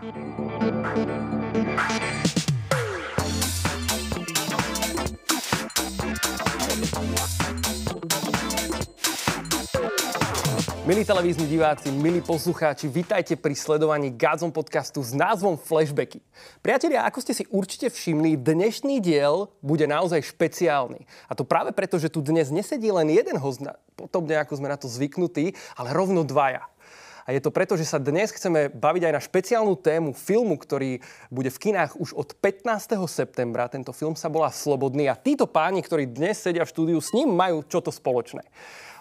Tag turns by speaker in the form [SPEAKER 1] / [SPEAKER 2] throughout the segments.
[SPEAKER 1] Milí televízni diváci, milí poslucháči, vitajte pri sledovaní Gádzom podcastu s názvom Flashbacky. Priatelia, ako ste si určite všimli, dnešný diel bude naozaj špeciálny. A to práve preto, že tu dnes nesedí len jeden host, podobne ako sme na to zvyknutí, ale rovno dvaja. A je to preto, že sa dnes chceme baviť aj na špeciálnu tému filmu, ktorý bude v kinách už od 15. septembra. Tento film sa volá Slobodný a títo páni, ktorí dnes sedia v štúdiu, s ním majú čo to spoločné.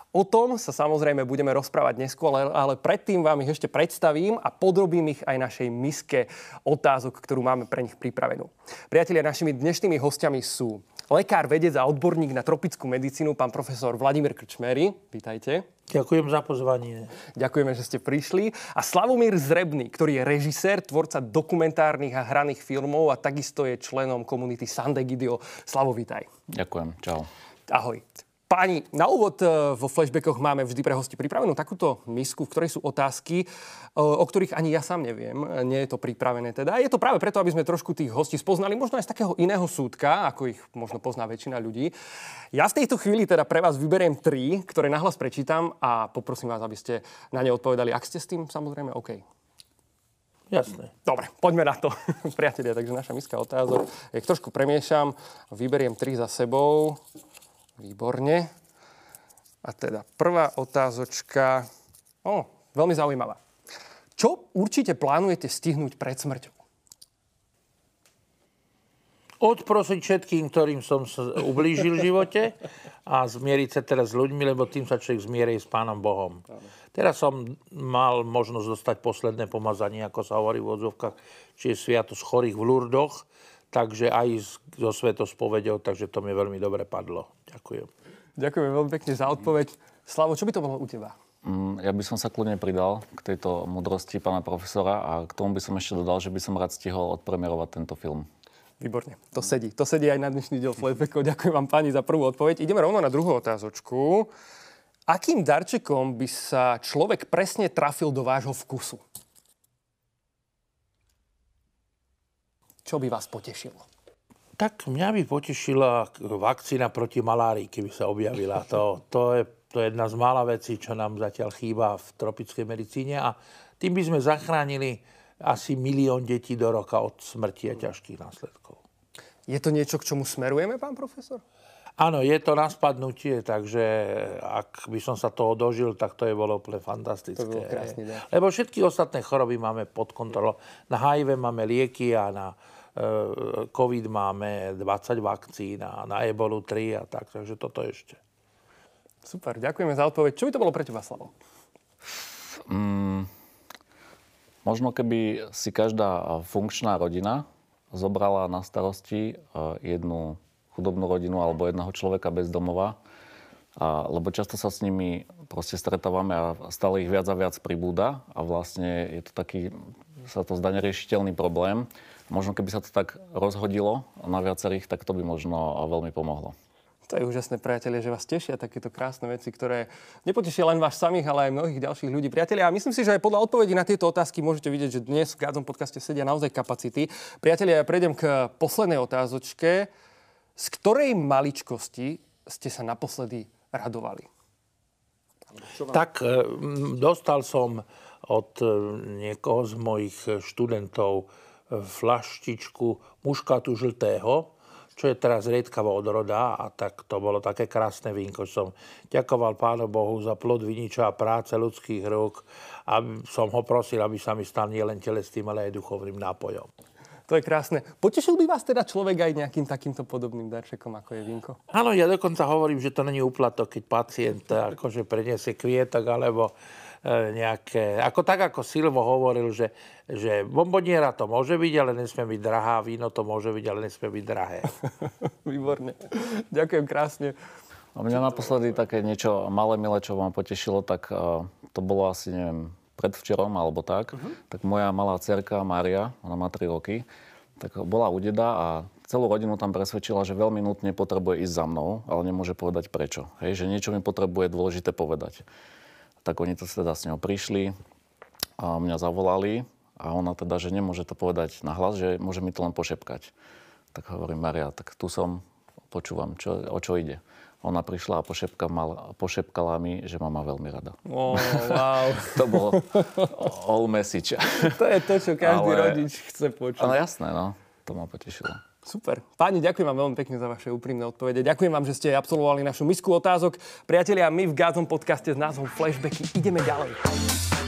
[SPEAKER 1] O tom sa samozrejme budeme rozprávať neskôr, ale, predtým vám ich ešte predstavím a podrobím ich aj našej miske otázok, ktorú máme pre nich pripravenú. Priatelia, našimi dnešnými hostiami sú lekár, vedec a odborník na tropickú medicínu, pán profesor Vladimír Krčmery. Vítajte.
[SPEAKER 2] Ďakujem za pozvanie.
[SPEAKER 1] Ďakujeme, že ste prišli. A Slavomír Zrebný, ktorý je režisér, tvorca dokumentárnych a hraných filmov a takisto je členom komunity Sandegidio. Slavo, vítaj.
[SPEAKER 3] Ďakujem, čau.
[SPEAKER 1] Ahoj. Páni, na úvod e, vo flashbackoch máme vždy pre hosti pripravenú takúto misku, v ktorej sú otázky, e, o ktorých ani ja sám neviem. Nie je to pripravené teda. Je to práve preto, aby sme trošku tých hostí spoznali, možno aj z takého iného súdka, ako ich možno pozná väčšina ľudí. Ja v tejto chvíli teda pre vás vyberiem tri, ktoré nahlas prečítam a poprosím vás, aby ste na ne odpovedali. Ak ste s tým samozrejme OK.
[SPEAKER 2] Jasné.
[SPEAKER 1] Dobre, poďme na to, priatelia. Takže naša miska otázok. Ich trošku premiešam, vyberiem tri za sebou. Výborne. A teda prvá otázočka, o, veľmi zaujímavá. Čo určite plánujete stihnúť pred smrťou?
[SPEAKER 2] Odprosiť všetkým, ktorým som sa ublížil v živote a zmieriť sa teraz s ľuďmi, lebo tým sa človek zmierí s Pánom Bohom. Teraz som mal možnosť dostať posledné pomazanie, ako sa hovorí v odzovkách, či je sviatosť chorých v Lurdoch takže aj so svetospovedou, takže to mi veľmi dobre padlo. Ďakujem.
[SPEAKER 1] Ďakujem veľmi pekne za odpoveď. Slavo, čo by to bolo u teba?
[SPEAKER 3] Mm, ja by som sa kľudne pridal k tejto mudrosti pána profesora a k tomu by som ešte dodal, že by som rád stihol odpremierovať tento film.
[SPEAKER 1] Výborne, to sedí. To sedí aj na dnešný diel Flashbackov. Ďakujem vám páni za prvú odpoveď. Ideme rovno na druhú otázočku. Akým darčekom by sa človek presne trafil do vášho vkusu? Čo by vás potešilo?
[SPEAKER 2] Tak mňa by potešila vakcína proti malárii, keby sa objavila. To, to, je, to je jedna z mála vecí, čo nám zatiaľ chýba v tropickej medicíne. A tým by sme zachránili asi milión detí do roka od smrti a ťažkých následkov.
[SPEAKER 1] Je to niečo, k čomu smerujeme, pán profesor?
[SPEAKER 2] Áno, je to na spadnutie, takže ak by som sa toho dožil, tak to je bolo úplne fantastické. To
[SPEAKER 1] bolo krásny,
[SPEAKER 2] Lebo všetky ostatné choroby máme pod kontrolou. Na HIV máme lieky a na COVID máme 20 vakcín a na ebolu 3 a tak, takže toto ešte.
[SPEAKER 1] Super, ďakujeme za odpoveď. Čo by to bolo pre teba, Slavo?
[SPEAKER 3] Mm, možno keby si každá funkčná rodina zobrala na starosti uh, jednu chudobnú rodinu alebo jedného človeka bez domova. A, lebo často sa s nimi proste stretávame a stále ich viac a viac pribúda a vlastne je to taký, sa to zdá neriešiteľný problém. Možno keby sa to tak rozhodilo na viacerých, tak to by možno veľmi pomohlo.
[SPEAKER 1] To je úžasné, priatelia, že vás tešia takéto krásne veci, ktoré nepotešia len vás samých, ale aj mnohých ďalších ľudí. Priatelia, a myslím si, že aj podľa odpovedí na tieto otázky môžete vidieť, že dnes v Gádzom podcaste sedia naozaj kapacity. Priatelia, ja prejdem k poslednej otázočke. Z ktorej maličkosti ste sa naposledy radovali?
[SPEAKER 2] Tak e, dostal som od e, niekoho z mojich študentov flaštičku muškatu žltého, čo je teraz riedkavá odroda a tak to bolo také krásne vínko. Som ďakoval Pánu Bohu za plod viniča a práce ľudských rúk a som ho prosil, aby sa mi stal nielen telesným, ale aj duchovným nápojom.
[SPEAKER 1] To je krásne. Potešil by vás teda človek aj nejakým takýmto podobným darčekom, ako je vínko?
[SPEAKER 2] Áno, ja dokonca hovorím, že to není úplatok, keď pacient akože preniesie kvietok alebo nejaké... Ako tak, ako Silvo hovoril, že, že bomboniera to môže byť, ale nesmie byť drahá, víno to môže byť, ale nesmie byť drahé.
[SPEAKER 1] Výborne. Ďakujem krásne.
[SPEAKER 3] A mňa naposledy také niečo malé, milé, čo vám potešilo, tak uh, to bolo asi, neviem, predvčerom alebo tak, uh-huh. tak moja malá cerka Mária, ona má 3 roky, tak bola u deda a celú rodinu tam presvedčila, že veľmi nutne potrebuje ísť za mnou, ale nemôže povedať prečo. Hej, že niečo mi potrebuje dôležité povedať. Tak oni to teda s ňou prišli a mňa zavolali A ona teda, že nemôže to povedať na hlas, že môže mi to len pošepkať. Tak hovorím, Maria, tak tu som, počúvam, čo, o čo ide. Ona prišla a pošepkala, pošepkala mi, že ma má veľmi rada.
[SPEAKER 1] Oh, wow.
[SPEAKER 3] to bolo all message.
[SPEAKER 1] to je to, čo každý Ale... rodič chce počuť.
[SPEAKER 3] Ale jasné, no. To ma potešilo.
[SPEAKER 1] Super. Páni, ďakujem vám veľmi pekne za vaše úprimné odpovede. Ďakujem vám, že ste absolvovali našu misku otázok. Priatelia, my v Gázom podcaste s názvom Flashbacky ideme ďalej.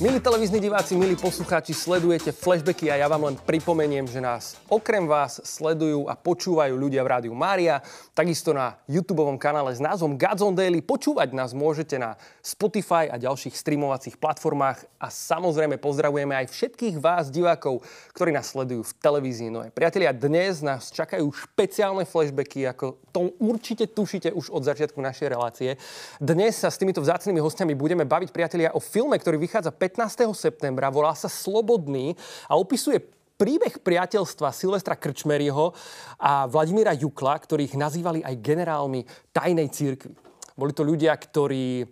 [SPEAKER 1] Milí televízni diváci, milí poslucháči, sledujete flashbacky a ja vám len pripomeniem, že nás okrem vás sledujú a počúvajú ľudia v rádiu Mária, takisto na YouTube kanále s názvom Godzone Daily. Počúvať nás môžete na Spotify a ďalších streamovacích platformách a samozrejme pozdravujeme aj všetkých vás divákov, ktorí nás sledujú v televízii Noe. Priatelia, dnes nás čakajú špeciálne flashbacky, ako to určite tušíte už od začiatku našej relácie. Dnes sa s týmito vzácnými hostiami budeme baviť, priatelia, o filme, ktorý vychádza 15. septembra, volá sa Slobodný a opisuje príbeh priateľstva Silvestra Krčmeriho a Vladimíra Jukla, ktorých nazývali aj generálmi tajnej církvy. Boli to ľudia, ktorí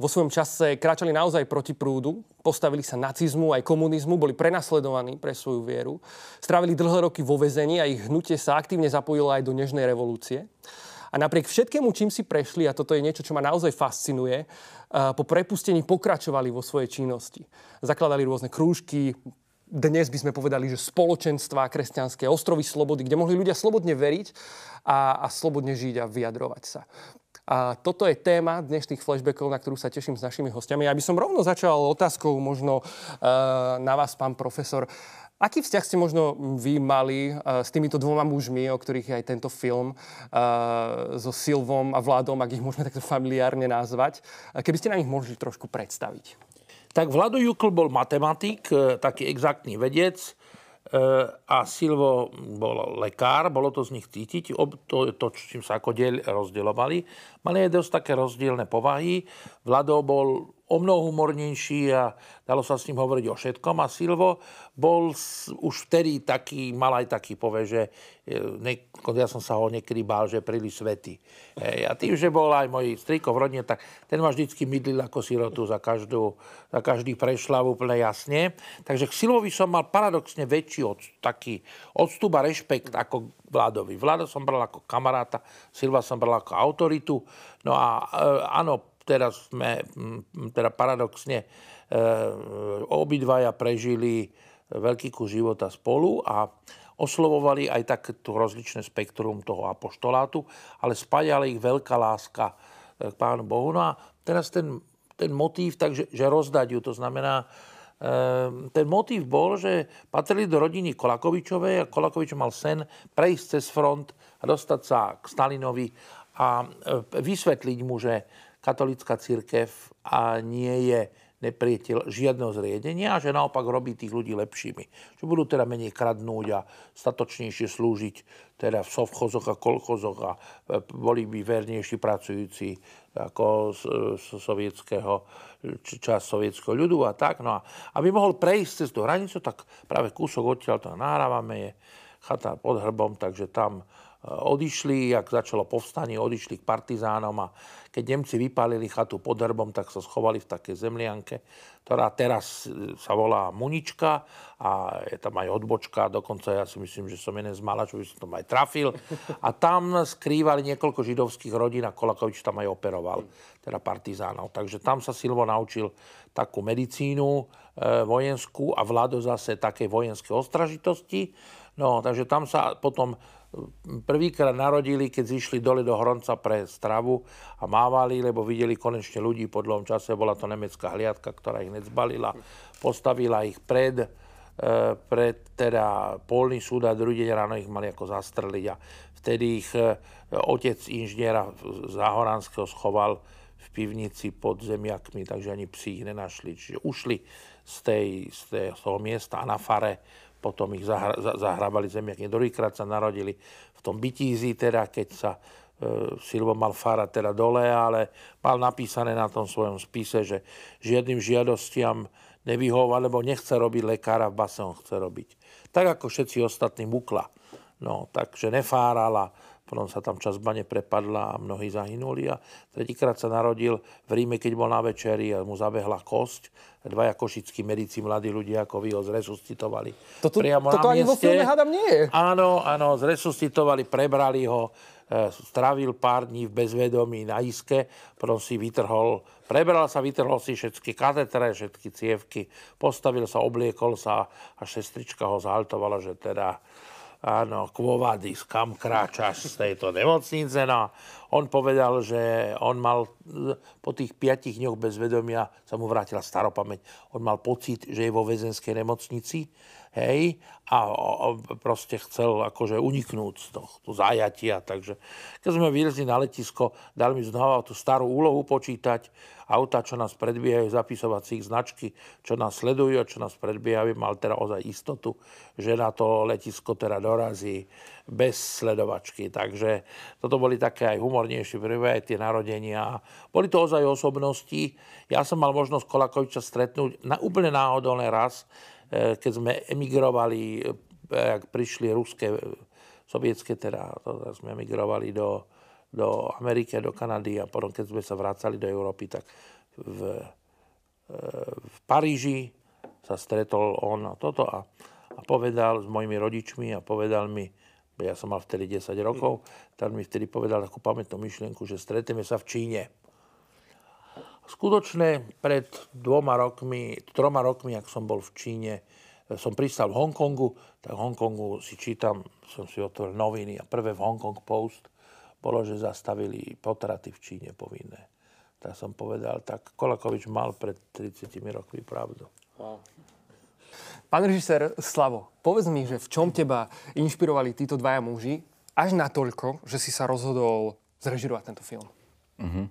[SPEAKER 1] vo svojom čase kráčali naozaj proti prúdu, postavili sa nacizmu aj komunizmu, boli prenasledovaní pre svoju vieru, strávili dlhé roky vo vezení a ich hnutie sa aktívne zapojilo aj do nežnej revolúcie. A napriek všetkému, čím si prešli, a toto je niečo, čo ma naozaj fascinuje, po prepustení pokračovali vo svojej činnosti. Zakladali rôzne krúžky, dnes by sme povedali, že spoločenstva kresťanské, ostrovy slobody, kde mohli ľudia slobodne veriť a, a slobodne žiť a vyjadrovať sa. A toto je téma dnešných flashbackov, na ktorú sa teším s našimi hostiami. Ja by som rovno začal otázkou možno uh, na vás, pán profesor. Uh, Aký vzťah ste možno vy mali uh, s týmito dvoma mužmi, o ktorých je aj tento film, uh, so Silvom a Vladom, ak ich môžeme takto familiárne nazvať? Keby ste nám ich mohli trošku predstaviť.
[SPEAKER 2] Tak Vlado Jukl bol matematik, taký exaktný vedec a Silvo bol lekár, bolo to z nich cítiť, to to, čím sa ako diel rozdielovali. Mali aj dosť také rozdielne povahy. Vlado bol o mnoho humornejší a dalo sa s ním hovoriť o všetkom. A Silvo bol už vtedy taký, mal aj taký pove, že e, ja som sa ho niekedy bál, že je príliš svetý. E, a tým, že bol aj môj strýko v rodine, tak ten ma vždycky mydlil ako sirotu za, každú, za každý prešlav úplne jasne. Takže k Silvovi som mal paradoxne väčší od, taký odstup a rešpekt ako Vladovi. Vlado som bral ako kamaráta, Silva som bral ako autoritu. No a e, áno, teraz sme teda paradoxne e, obidvaja prežili veľký kus života spolu a oslovovali aj takéto rozličné spektrum toho apoštolátu, ale spájala ich veľká láska e, k Pánu Bohu. No a teraz ten, ten motív, takže, že rozdať ju, to znamená, e, ten motív bol, že patrili do rodiny Kolakovičovej a Kolakovič mal sen prejsť cez front a dostať sa k Stalinovi a vysvetliť mu, že katolická církev a nie je nepriateľ žiadneho zriedenia a že naopak robí tých ľudí lepšími. Že budú teda menej kradnúť a statočnejšie slúžiť teda v sovchozoch a kolchozoch a e, boli by vernejší pracujúci ako z, z sovietského, čas sovietského ľudu a tak. No a aby mohol prejsť cez tú hranicu, tak práve kúsok odtiaľ to nahrávame, je chata pod hrbom, takže tam odišli, ak začalo povstanie, odišli k partizánom a keď Nemci vypálili chatu pod herbom, tak sa schovali v takej zemlianke, ktorá teraz sa volá Munička a je tam aj odbočka, dokonca ja si myslím, že som jeden z mala, čo by som tam aj trafil. A tam skrývali niekoľko židovských rodín a Kolakovič tam aj operoval, teda partizánov. Takže tam sa Silvo naučil takú medicínu e, vojenskú a Vlado zase také vojenské ostražitosti. No, takže tam sa potom prvýkrát narodili, keď zišli dole do Hronca pre stravu a mávali, lebo videli konečne ľudí po dlhom čase. Bola to nemecká hliadka, ktorá ich nezbalila, postavila ich pred, e, pred teda polný súd a druhý deň ráno ich mali ako zastreliť. A vtedy ich e, otec inžiniera Záhoranského schoval v pivnici pod zemiakmi, takže ani psi ich nenašli. Čiže ušli z, z, tej, z toho miesta a na fare potom ich zahra, zahrávali zemiaky. Druhýkrát sa narodili v tom bytízi, teda keď sa e, Silvo mal fara teda dole, ale mal napísané na tom svojom spise, že žiadnym žiadostiam nevyhova, lebo nechce robiť lekára, v base chce robiť. Tak ako všetci ostatní mukla. No, takže nefárala, potom sa tam časť bane prepadla a mnohí zahynuli a tretíkrát sa narodil v Ríme, keď bol na večeri a mu zabehla kosť. Dvaja košickí medici, mladí ľudia, ako vy ho zresuscitovali.
[SPEAKER 1] Toto,
[SPEAKER 2] priamo
[SPEAKER 1] toto
[SPEAKER 2] na
[SPEAKER 1] ani vo
[SPEAKER 2] mieste.
[SPEAKER 1] filme hádam nie je.
[SPEAKER 2] Áno, áno, zresuscitovali, prebrali ho, e, strávil pár dní v bezvedomí na iske, potom si vytrhol, prebral sa, vytrhol si všetky katetre, všetky cievky, postavil sa, obliekol sa a sestrička ho zhaltovala, že teda áno, kvovadis, kam kráčaš z tejto nemocnice. No, on povedal, že on mal po tých piatich dňoch bezvedomia sa mu vrátila staropamäť. On mal pocit, že je vo väzenskej nemocnici, hej, a, a proste chcel akože uniknúť z toho zajatia. Takže keď sme vylezli na letisko, dali mi znova tú starú úlohu počítať, auta, čo nás predbiehajú, zapisovacích značky, čo nás sledujú a čo nás predbiehajú, mal teda ozaj istotu, že na to letisko teda dorazí bez sledovačky. Takže toto boli také aj humornejšie prvé, aj tie narodenia. Boli to ozaj osobnosti. Ja som mal možnosť Kolakoviča stretnúť na úplne náhodolný raz, e, keď sme emigrovali, e, ak prišli ruské, sovietské teda, to sme emigrovali do, do Ameriky do Kanady a potom, keď sme sa vracali do Európy, tak v, e, v Paríži sa stretol on a toto a, a povedal s mojimi rodičmi a povedal mi, ja som mal vtedy 10 rokov, tak mi vtedy povedal takú pamätnú myšlienku, že stretneme sa v Číne. Skutočne pred dvoma rokmi, troma rokmi, ak som bol v Číne, som pristal v Hongkongu, tak v Hongkongu si čítam, som si otvoril noviny a prvé v Hongkong Post bolo, že zastavili potraty v Číne povinné. Tak som povedal, tak Kolakovič mal pred 30 rokmi pravdu. Wow.
[SPEAKER 1] Pán režisér Slavo, povedz mi, že v čom teba inšpirovali títo dvaja muži až natoľko, že si sa rozhodol zrežirovať tento film? Uh-huh.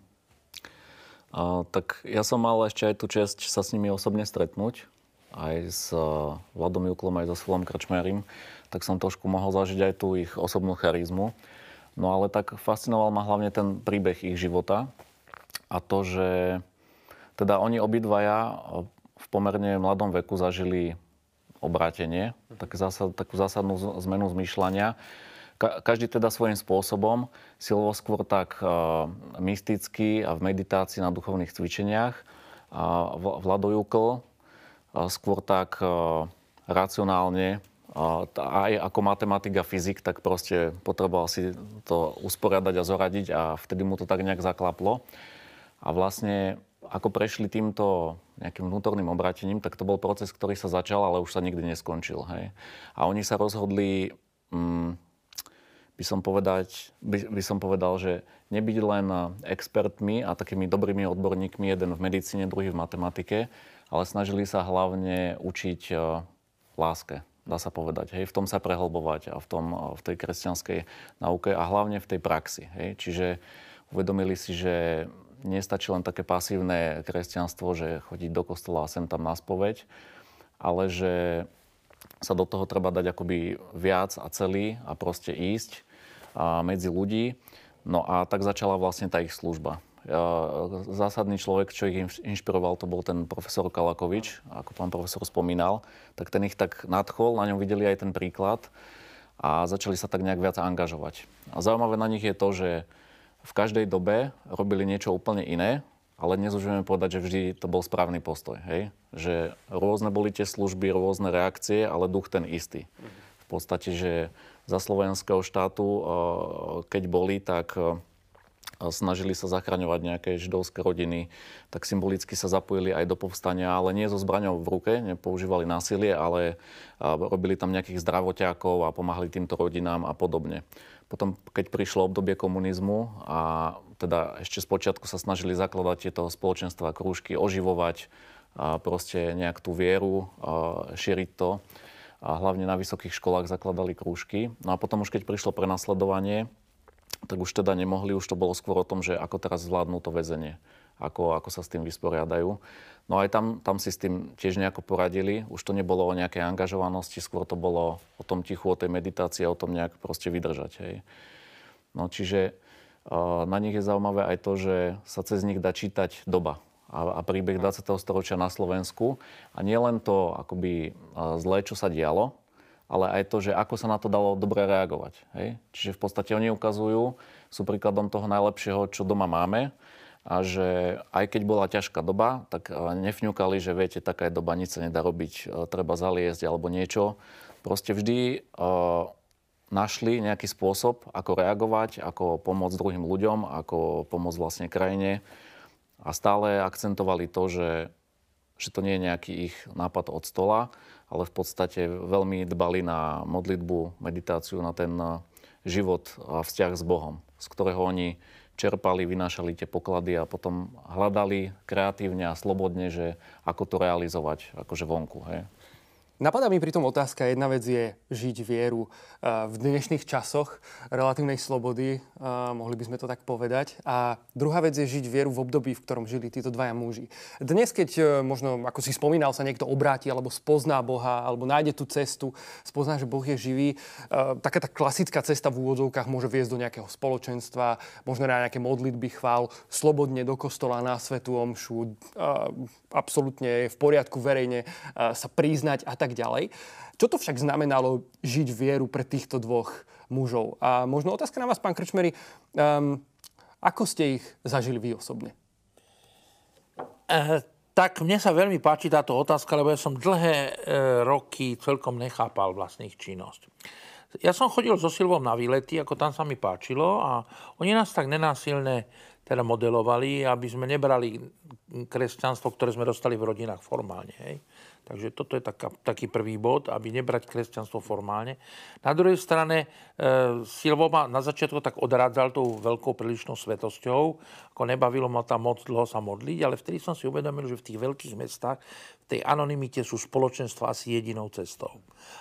[SPEAKER 3] Uh, tak ja som mal ešte aj tú čest sa s nimi osobne stretnúť. Aj s uh, Vladom Juklom, aj so Svilom Krčmerim. Tak som trošku mohol zažiť aj tú ich osobnú charizmu. No ale tak fascinoval ma hlavne ten príbeh ich života a to, že teda oni obidvaja v pomerne mladom veku zažili obrátenie, tak zásad, takú zásadnú zmenu zmýšľania. Ka- každý teda svojím spôsobom, silovo skôr tak uh, mysticky a v meditácii na duchovných cvičeniach. A Vlado Jukl uh, skôr tak uh, racionálne aj ako matematik a fyzik, tak proste potreboval si to usporiadať a zoradiť a vtedy mu to tak nejak zaklaplo. A vlastne ako prešli týmto nejakým vnútorným obratením, tak to bol proces, ktorý sa začal, ale už sa nikdy neskončil. Hej. A oni sa rozhodli, mm, by, som povedať, by, by som povedal, že nebyť len expertmi a takými dobrými odborníkmi, jeden v medicíne, druhý v matematike, ale snažili sa hlavne učiť láske dá sa povedať. Hej, v tom sa prehlbovať a v, tom, v tej kresťanskej nauke a hlavne v tej praxi. Hej. Čiže uvedomili si, že nestačí len také pasívne kresťanstvo, že chodiť do kostola a sem tam na spoveď, ale že sa do toho treba dať akoby viac a celý a proste ísť a medzi ľudí. No a tak začala vlastne tá ich služba zásadný človek, čo ich inšpiroval, to bol ten profesor Kalakovič, ako pán profesor spomínal, tak ten ich tak nadchol, na ňom videli aj ten príklad a začali sa tak nejak viac angažovať. A zaujímavé na nich je to, že v každej dobe robili niečo úplne iné, ale dnes už vieme povedať, že vždy to bol správny postoj. Hej? Že rôzne boli tie služby, rôzne reakcie, ale duch ten istý. V podstate, že za slovenského štátu, keď boli, tak snažili sa zachraňovať nejaké židovské rodiny, tak symbolicky sa zapojili aj do povstania, ale nie so zbraňou v ruke, nepoužívali násilie, ale robili tam nejakých zdravotiakov a pomáhali týmto rodinám a podobne. Potom, keď prišlo obdobie komunizmu a teda ešte z počiatku sa snažili zakladať tieto spoločenstva, krúžky, oživovať a proste nejak tú vieru, šíriť to. A hlavne na vysokých školách zakladali krúžky. No a potom už keď prišlo prenasledovanie, tak už teda nemohli, už to bolo skôr o tom, že ako teraz zvládnu to väzenie, ako, ako sa s tým vysporiadajú. No aj tam, tam si s tým tiež nejako poradili, už to nebolo o nejakej angažovanosti, skôr to bolo o tom tichu, o tej meditácii, o tom nejak proste vydržať. Hej. No čiže na nich je zaujímavé aj to, že sa cez nich dá čítať doba a, a príbeh 20. storočia na Slovensku. A nie len to akoby zlé, čo sa dialo, ale aj to, že ako sa na to dalo dobre reagovať. Hej? Čiže v podstate oni ukazujú, sú príkladom toho najlepšieho, čo doma máme a že aj keď bola ťažká doba, tak e, nefňukali, že viete, taká je doba, nič sa nedá robiť, e, treba zaliesť alebo niečo. Proste vždy uh, našli nejaký spôsob, ako reagovať, ako pomôcť druhým ľuďom, ako pomôcť vlastne krajine. A stále akcentovali to, že, že to nie je nejaký ich nápad od stola, ale v podstate veľmi dbali na modlitbu, meditáciu, na ten život a vzťah s Bohom, z ktorého oni čerpali, vynášali tie poklady a potom hľadali kreatívne a slobodne, že ako to realizovať akože vonku. Hej.
[SPEAKER 1] Napadá mi pritom otázka, jedna vec je žiť vieru eh, v dnešných časoch relatívnej slobody, eh, mohli by sme to tak povedať. A druhá vec je žiť vieru v období, v ktorom žili títo dvaja muži. Dnes, keď eh, možno, ako si spomínal, sa niekto obráti alebo spozná Boha, alebo nájde tú cestu, spozná, že Boh je živý, taká tá klasická cesta v úvodzovkách môže viesť do nejakého spoločenstva, možno na nejaké modlitby, chvál, slobodne do kostola na svetu omšu, absolútne v poriadku verejne sa priznať a tak tak ďalej. Čo to však znamenalo žiť vieru pre týchto dvoch mužov? A možno otázka na vás, pán Krčmery, um, ako ste ich zažili vy osobne?
[SPEAKER 2] Uh, tak mne sa veľmi páči táto otázka, lebo ja som dlhé e, roky celkom nechápal vlastných činnosť. Ja som chodil so Silvom na výlety, ako tam sa mi páčilo a oni nás tak nenásilne teda modelovali, aby sme nebrali kresťanstvo, ktoré sme dostali v rodinách formálne. Hej. Takže toto je taká, taký prvý bod, aby nebrať kresťanstvo formálne. Na druhej strane e, Silvo ma na začiatku tak odrádzal tou veľkou prílišnou svetosťou, ako nebavilo ma tam moc dlho sa modliť, ale vtedy som si uvedomil, že v tých veľkých mestách v tej anonimite sú spoločenstva asi jedinou cestou.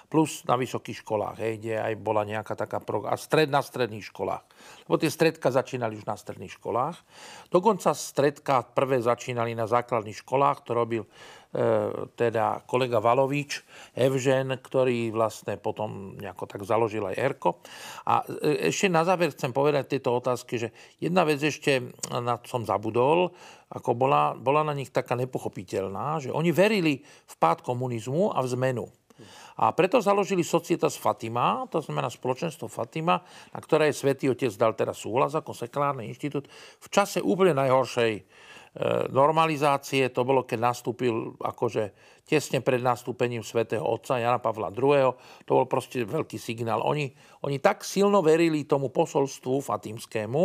[SPEAKER 2] Plus na vysokých školách, hej, kde aj bola nejaká taká pro... a stred na stredných školách. Lebo tie stredka začínali už na stredných školách. Dokonca stredka prvé začínali na základných školách, to robil teda kolega Valovič, Evžen, ktorý vlastne potom nejako tak založil aj Erko. A e, ešte na záver chcem povedať tieto otázky, že jedna vec ešte na som zabudol, ako bola, bola na nich taká nepochopiteľná, že oni verili v pád komunizmu a v zmenu. A preto založili Societas Fatima, to znamená spoločenstvo Fatima, na ktoré Svetý Otec dal teraz súhlas ako sekulárny inštitút v čase úplne najhoršej E, normalizácie, to bolo, keď nastúpil akože tesne pred nastúpením svätého Otca Jana Pavla II. To bol proste veľký signál. Oni, oni tak silno verili tomu posolstvu fatimskému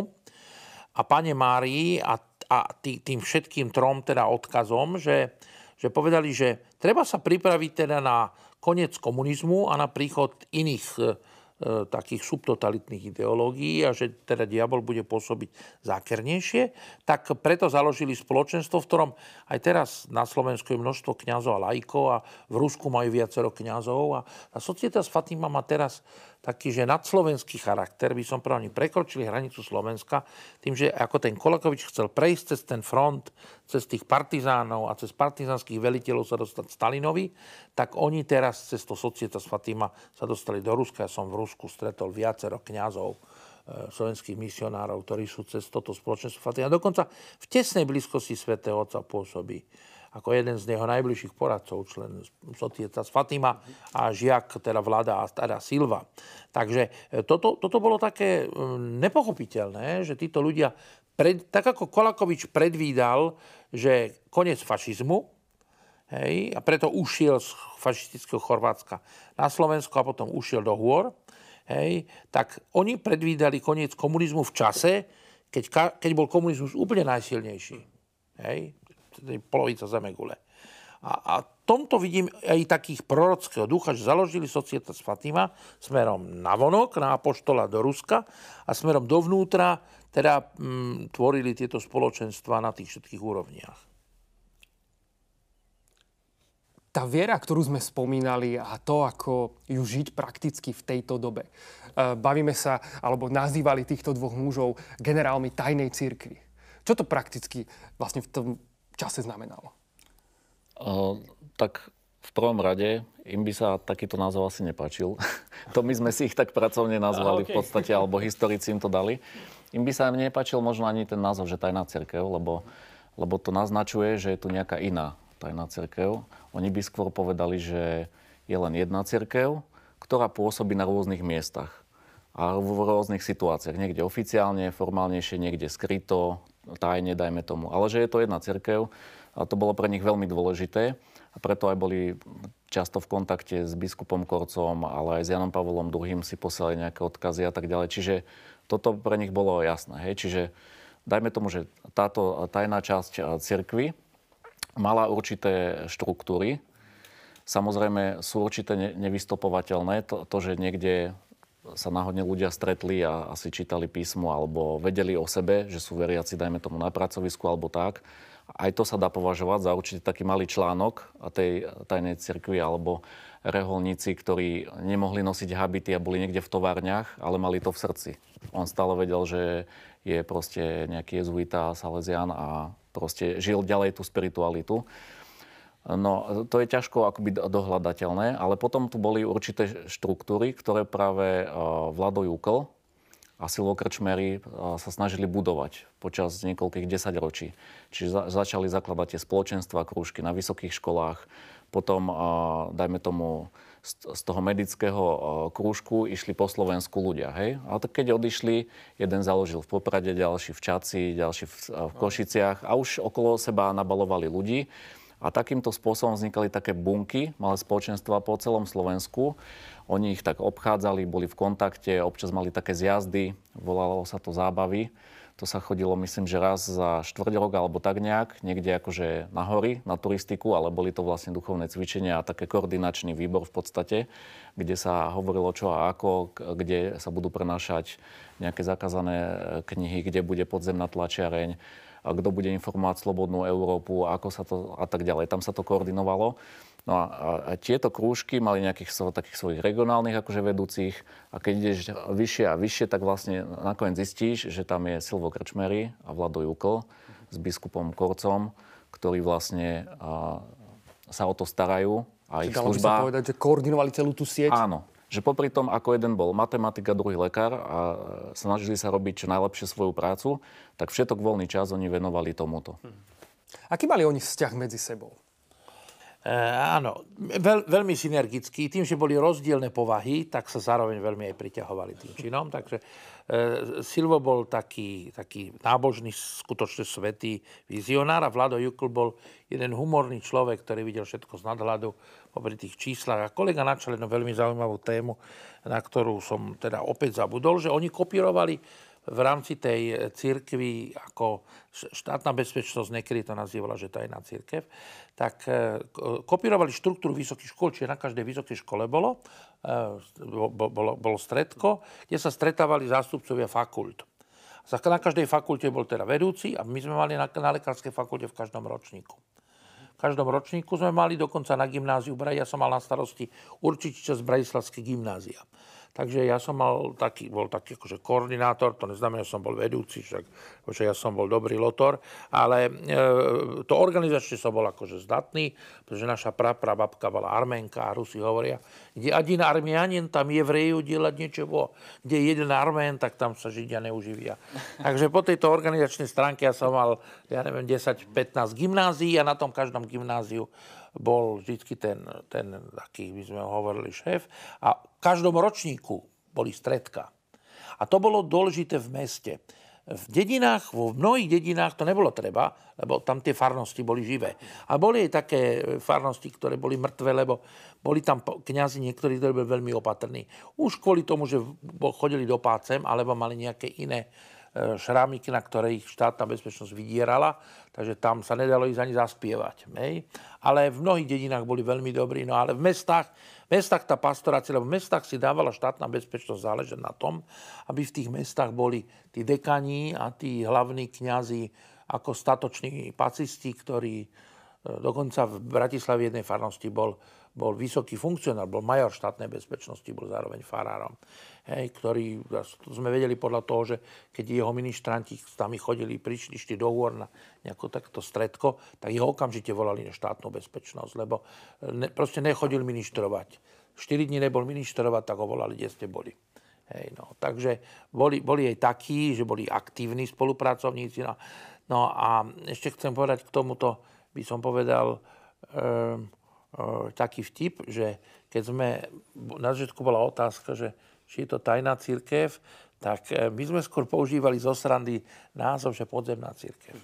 [SPEAKER 2] a pane Márii a, a tý, tým všetkým trom teda odkazom, že, že povedali, že treba sa pripraviť teda na koniec komunizmu a na príchod iných E, takých subtotalitných ideológií a že teda diabol bude pôsobiť zákernejšie, tak preto založili spoločenstvo, v ktorom aj teraz na Slovensku je množstvo kňazov a lajkov a v Rusku majú viacero kňazov a tá Societas Fatima má teraz taký, že nadslovenský charakter, by som oni prekročili hranicu Slovenska tým, že ako ten Kolakovič chcel prejsť cez ten front, cez tých partizánov a cez partizánskych veliteľov sa dostať Stalinovi, tak oni teraz cez to Societas Fatima sa dostali do Ruska. Ja som v Rusku stretol viacero kňazov, e, slovenských misionárov, ktorí sú cez toto spoločenstvo Fatima. Dokonca v tesnej blízkosti svätého Otca pôsobí ako jeden z jeho najbližších poradcov, člen z Fatima a žiak teda vláda a teda Silva. Takže e, toto, toto bolo také nepochopiteľné, že títo ľudia, pred, tak ako Kolakovič predvídal, že koniec fašizmu, hej, a preto ušiel z fašistického Chorvátska na Slovensko a potom ušiel do hôr, hej, tak oni predvídali koniec komunizmu v čase, keď, keď bol komunizmus úplne najsilnejší. Hej polovica Zemegule. A, a tomto vidím aj takých prorockého ducha, že založili Societas Fatima smerom na vonok, na apoštola do Ruska a smerom dovnútra teda mm, tvorili tieto spoločenstva na tých všetkých úrovniach.
[SPEAKER 1] Tá viera, ktorú sme spomínali a to, ako ju žiť prakticky v tejto dobe. E, bavíme sa, alebo nazývali týchto dvoch mužov generálmi tajnej cirkvi. Čo to prakticky vlastne v tom čase znamenalo?
[SPEAKER 3] Uh, tak v prvom rade im by sa takýto názov asi nepáčil. to my sme si ich tak pracovne nazvali Aha, okay. v podstate, alebo historici im to dali. Im by sa nepáčil možno ani ten názov, že tajná cerkev, lebo, lebo to naznačuje, že je tu nejaká iná tajná cerkev. Oni by skôr povedali, že je len jedna cerkev, ktorá pôsobí na rôznych miestach a v rôznych situáciách. Niekde oficiálne, formálnejšie, niekde skryto, tajne, dajme tomu. Ale že je to jedna cirkev, a to bolo pre nich veľmi dôležité a preto aj boli často v kontakte s biskupom Korcom, ale aj s Janom Pavlom II si posielali nejaké odkazy a tak ďalej. Čiže toto pre nich bolo jasné. Hej? Čiže dajme tomu, že táto tajná časť cirkvy mala určité štruktúry. Samozrejme sú určité nevystopovateľné. To, to že niekde sa náhodne ľudia stretli a asi čítali písmo alebo vedeli o sebe, že sú veriaci, dajme tomu na pracovisku alebo tak aj to sa dá považovať za určite taký malý článok tej tajnej cirkvi alebo reholníci, ktorí nemohli nosiť habity a boli niekde v továrniach, ale mali to v srdci. On stále vedel, že je proste nejaký jezuita, salesian a proste žil ďalej tú spiritualitu. No, to je ťažko akoby dohľadateľné, ale potom tu boli určité štruktúry, ktoré práve Vlado Jukl, a silokrčmery sa snažili budovať počas niekoľkých desaťročí. Čiže začali zakladať tie spoločenstva, krúžky na vysokých školách, potom, dajme tomu, z toho medického krúžku išli po Slovensku ľudia. Hej? Ale tak keď odišli, jeden založil v Poprade, ďalší v Čaci, ďalší v Košiciach a už okolo seba nabalovali ľudí. A takýmto spôsobom vznikali také bunky, malé spoločenstva po celom Slovensku. Oni ich tak obchádzali, boli v kontakte, občas mali také zjazdy, volalo sa to zábavy. To sa chodilo, myslím, že raz za štvrť rok alebo tak nejak, niekde akože na hory, na turistiku, ale boli to vlastne duchovné cvičenia a také koordinačný výbor v podstate, kde sa hovorilo čo a ako, kde sa budú prenášať nejaké zakázané knihy, kde bude podzemná tlačiareň, kto bude informovať Slobodnú Európu, ako sa to a tak ďalej. Tam sa to koordinovalo. No a, a tieto krúžky mali nejakých svoj, takých svojich regionálnych akože vedúcich a keď ideš vyššie a vyššie, tak vlastne nakoniec zistíš, že tam je Silvo Krčmery a Vlado Jukl s biskupom Korcom, ktorí vlastne a, sa o to starajú a ich služba...
[SPEAKER 1] sa povedať, že koordinovali celú tú sieť?
[SPEAKER 3] Áno, že popri tom, ako jeden bol matematik a druhý lekár a snažili sa robiť čo najlepšie svoju prácu, tak všetok voľný čas oni venovali tomuto. Hm.
[SPEAKER 1] Aký mali oni vzťah medzi sebou?
[SPEAKER 2] E, áno, veľ, veľmi synergický. Tým, že boli rozdielne povahy, tak sa zároveň veľmi aj priťahovali tým činom. Takže e, Silvo bol taký, taký nábožný, skutočne svetý vizionár a Vlado Jukl bol jeden humorný človek, ktorý videl všetko z nadhľadu popri tých číslach. A kolega načal jednu veľmi zaujímavú tému, na ktorú som teda opäť zabudol, že oni kopírovali v rámci tej e, církvy ako štátna bezpečnosť, niekedy to nazývala, že tajná církev, tak e, kopírovali štruktúru vysokých škôl, čiže na každej vysokej škole bolo, e, bolo, bolo stredko, kde sa stretávali zástupcovia fakult. Na každej fakulte bol teda vedúci a my sme mali na, na lekárskej fakulte v každom ročníku. V každom ročníku sme mali dokonca na gymnáziu Braj, ja som mal na starosti určite čas Bratislavskej gymnázia. Takže ja som mal taký, bol taký akože koordinátor, to neznamená, že som bol vedúci, však že ja som bol dobrý lotor, ale e, to organizačne som bol akože zdatný, pretože naša praprababka bola Arménka a Rusi hovoria, kde один armianin, tam jevreju делать niečo, kde je jeden Armén, tak tam sa Židia neuživia. Takže po tejto organizačnej stránke ja som mal, ja neviem, 10-15 gymnázií a na tom každom gymnáziu bol vždy ten, ten taký, by sme hovorili, šéf. A v každom ročníku boli stredka. A to bolo dôležité v meste. V dedinách, vo mnohých dedinách to nebolo treba, lebo tam tie farnosti boli živé. A boli aj také farnosti, ktoré boli mŕtve, lebo boli tam kňazi niektorí, ktorí boli veľmi opatrní. Už kvôli tomu, že chodili do pácem, alebo mali nejaké iné E, šrámiky, na ktoré ich štátna bezpečnosť vydierala, takže tam sa nedalo ísť ani zaspievať. Hej. Ale v mnohých dedinách boli veľmi dobrí, no ale v mestách, v mestách tá pastorácia, lebo v mestách si dávala štátna bezpečnosť záležať na tom, aby v tých mestách boli tí dekani a tí hlavní kňazi ako statoční pacisti, ktorí e, dokonca v Bratislave jednej farnosti bol bol vysoký funkcionár, bol major štátnej bezpečnosti, bol zároveň farárom, hej, ktorý, to sme vedeli podľa toho, že keď jeho ministranti nami chodili, prišli šli do hôr na nejaké takto stredko, tak jeho okamžite volali na štátnu bezpečnosť, lebo ne, proste nechodil ministrovať. 4 dní nebol ministrovať, tak ho volali, kde ste boli. Hej, no. Takže boli, boli aj takí, že boli aktívni spolupracovníci. No, no a ešte chcem povedať k tomuto, by som povedal, um, taký vtip, že keď sme, na začiatku bola otázka, že či je to tajná církev, tak e, my sme skôr používali zo srandy názov, že podzemná církev.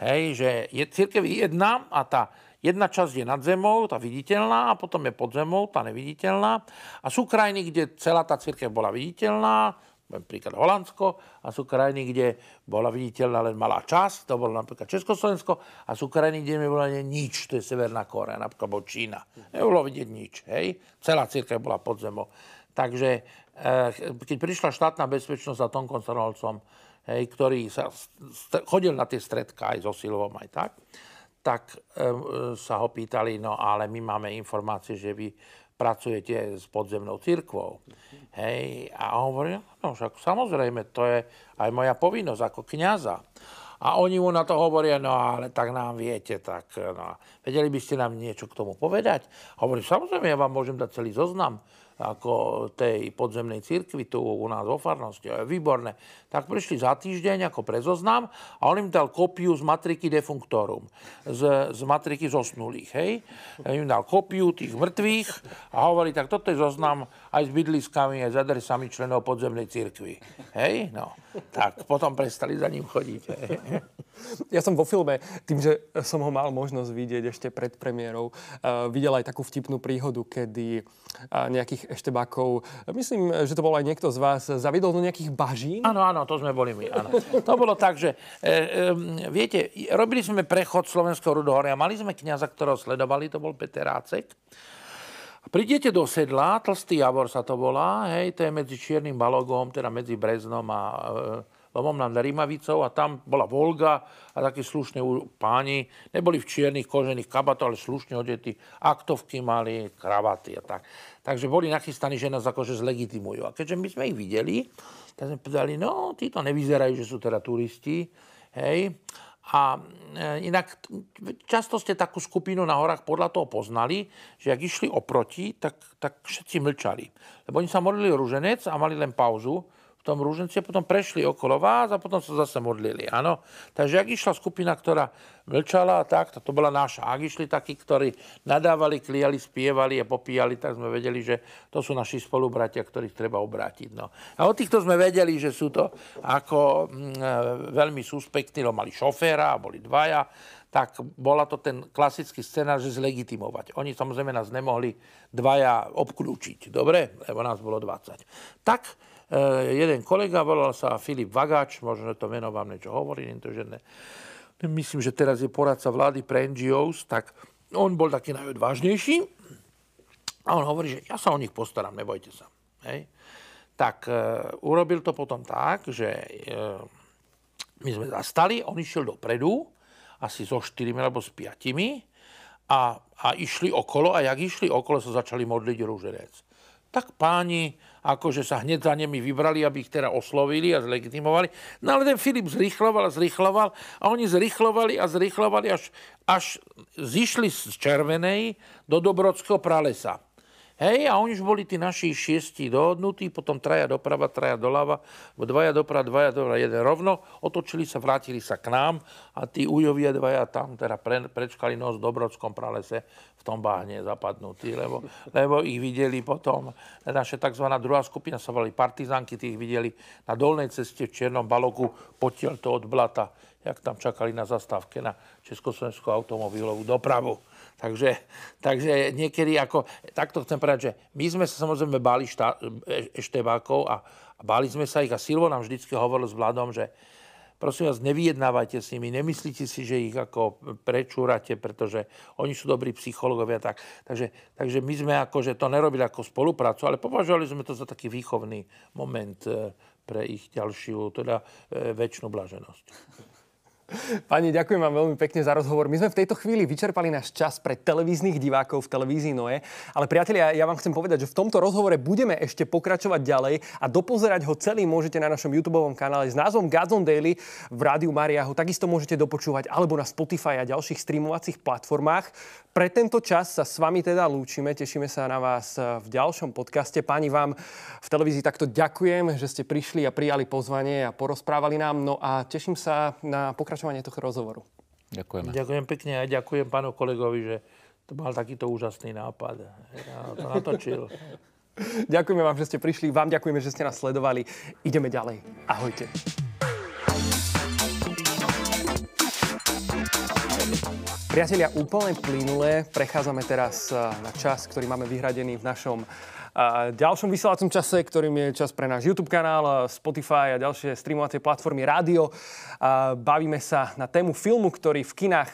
[SPEAKER 2] Hej, že je církev jedna a tá jedna časť je nad zemou, tá viditeľná, a potom je pod zemou, tá neviditeľná. A sú krajiny, kde celá tá církev bola viditeľná, napríklad Holandsko, a sú krajiny, kde bola viditeľná len malá časť, to bolo napríklad Československo, a sú krajiny, kde nebolo nič, to je Severná Kórea, napríklad bol Čína. Nebolo vidieť nič, hej. Celá církev bola pod zemou. Takže eh, keď prišla štátna bezpečnosť za Tom Koncerholcom, hej, ktorý sa chodil na tie stredka aj so Silvom, aj tak, tak eh, sa ho pýtali, no ale my máme informácie, že vy pracujete s podzemnou církvou. Hej, a on hovorí, no však samozrejme, to je aj moja povinnosť ako kniaza. A oni mu na to hovoria, no ale tak nám viete, tak no, vedeli by ste nám niečo k tomu povedať? A hovorí, samozrejme, ja vám môžem dať celý zoznam ako tej podzemnej cirkvi tu u nás vo farnosti. Je výborné. Tak prišli za týždeň ako pre zoznam a on im dal kopiu z matriky defunctorum, z, z matriky zosnulých. Hej? Im dal kopiu tých mŕtvych a hovorí, tak toto je zoznam aj s bydliskami, aj s adresami členov podzemnej cirkvi. Hej? No. Tak potom prestali za ním chodiť. Hej?
[SPEAKER 1] Ja som vo filme, tým, že som ho mal možnosť vidieť ešte pred premiérou, uh, videl aj takú vtipnú príhodu, kedy uh, nejakých eštebákov, myslím, že to bol aj niekto z vás, zavidol do nejakých bažín?
[SPEAKER 2] Áno, áno, to sme boli my. Áno. To bolo tak, že e, e, viete, robili sme prechod Slovenského rudohoria, mali sme kniaza, ktorého sledovali, to bol Peter Rácek. Prídete do sedla, Tlstý Javor sa to volá, hej, to je medzi Čiernym balogom, teda medzi Breznom a e, lomom nad Rimavicou a tam bola Volga a takí slušní páni, neboli v čiernych kožených kabatoch, ale slušne odetí, aktovky mali, kravaty a tak. Takže boli nachystaní, že nás akože zlegitimujú. A keďže my sme ich videli, tak sme povedali, no, títo nevyzerajú, že sú teda turisti, hej. A e, inak často ste takú skupinu na horách podľa toho poznali, že ak išli oproti, tak, tak všetci mlčali. Lebo oni sa modlili ruženec a mali len pauzu tom rúženci potom prešli okolo vás a potom sa zase modlili. Áno? Takže ak išla skupina, ktorá mlčala tak, to bola naša. Ak išli takí, ktorí nadávali, kliali, spievali a popíjali, tak sme vedeli, že to sú naši spolubratia, ktorých treba obrátiť. No. A o týchto sme vedeli, že sú to ako mm, e, veľmi suspektní, lebo mali šoféra, boli dvaja, tak bola to ten klasický scenár, že zlegitimovať. Oni samozrejme nás nemohli dvaja obklúčiť, dobre? Lebo nás bolo 20. Tak jeden kolega, volal sa Filip Vagač, možno to meno vám niečo hovorí, to, že ne. myslím, že teraz je poradca vlády pre NGOs, tak on bol taký najodvážnejší a on hovorí, že ja sa o nich postaram, nebojte sa. Hej. Tak e, urobil to potom tak, že e, my sme zastali, on išiel dopredu, asi so štyrimi alebo s piatimi a, a išli okolo a jak išli okolo, sa začali modliť rúženec. Tak páni akože sa hneď za nimi vybrali, aby ich teda oslovili a zlegitimovali. No ale ten Filip zrychloval a zrychloval a oni zrychlovali a zrychlovali, až, až zišli z Červenej do Dobrodského pralesa. Hej, a oni už boli tí naši šiesti dohodnutí, potom traja doprava, traja doľava, dvaja doprava, dvaja doprava, jeden rovno, otočili sa, vrátili sa k nám a tí ujovia dvaja tam teda pre, prečkali nos v Dobrodskom pralese v tom bahne zapadnutí, lebo, lebo ich videli potom, naša tzv. druhá skupina sa volali partizánky, tí ich videli na dolnej ceste v Čiernom baloku, potiaľ to od blata, jak tam čakali na zastávke na Československú automobilovú dopravu. Takže, takže niekedy ako, takto chcem povedať, že my sme sa samozrejme báli štá, e, eštebákov a, a báli sme sa ich a Silvo nám vždycky hovoril s Vladom, že prosím vás, nevyjednávajte s nimi, nemyslíte si, že ich ako prečúrate, pretože oni sú dobrí psychológovia. Tak, takže, takže my sme ako, že to nerobili ako spoluprácu, ale považovali sme to za taký výchovný moment e, pre ich ďalšiu, teda e, väčšinu blaženosť.
[SPEAKER 1] Pani, ďakujem vám veľmi pekne za rozhovor. My sme v tejto chvíli vyčerpali náš čas pre televíznych divákov v televízii Noe. Ale priatelia, ja vám chcem povedať, že v tomto rozhovore budeme ešte pokračovať ďalej a dopozerať ho celý môžete na našom YouTube kanále s názvom Godzone Daily v Rádiu Maria. Takisto môžete dopočúvať alebo na Spotify a ďalších streamovacích platformách. Pre tento čas sa s vami teda lúčime. Tešíme sa na vás v ďalšom podcaste. Páni, vám v televízii takto ďakujem, že ste prišli a prijali pozvanie a porozprávali nám. No a teším sa na pokračovanie pokračovanie tohto rozhovoru.
[SPEAKER 3] Ďakujeme.
[SPEAKER 2] Ďakujem pekne a ďakujem pánu kolegovi, že to mal takýto úžasný nápad. Ja to natočil.
[SPEAKER 1] Ďakujeme vám, že ste prišli. Vám ďakujeme, že ste nás sledovali. Ideme ďalej. Ahojte. Priatelia, úplne plynule prechádzame teraz eh, na čas, ktorý máme vyhradený v našom eh, ďalšom vysielacom čase, ktorým je čas pre náš YouTube kanál, eh, Spotify a ďalšie streamovacie platformy rádio. Bavíme sa na tému filmu, ktorý v kinách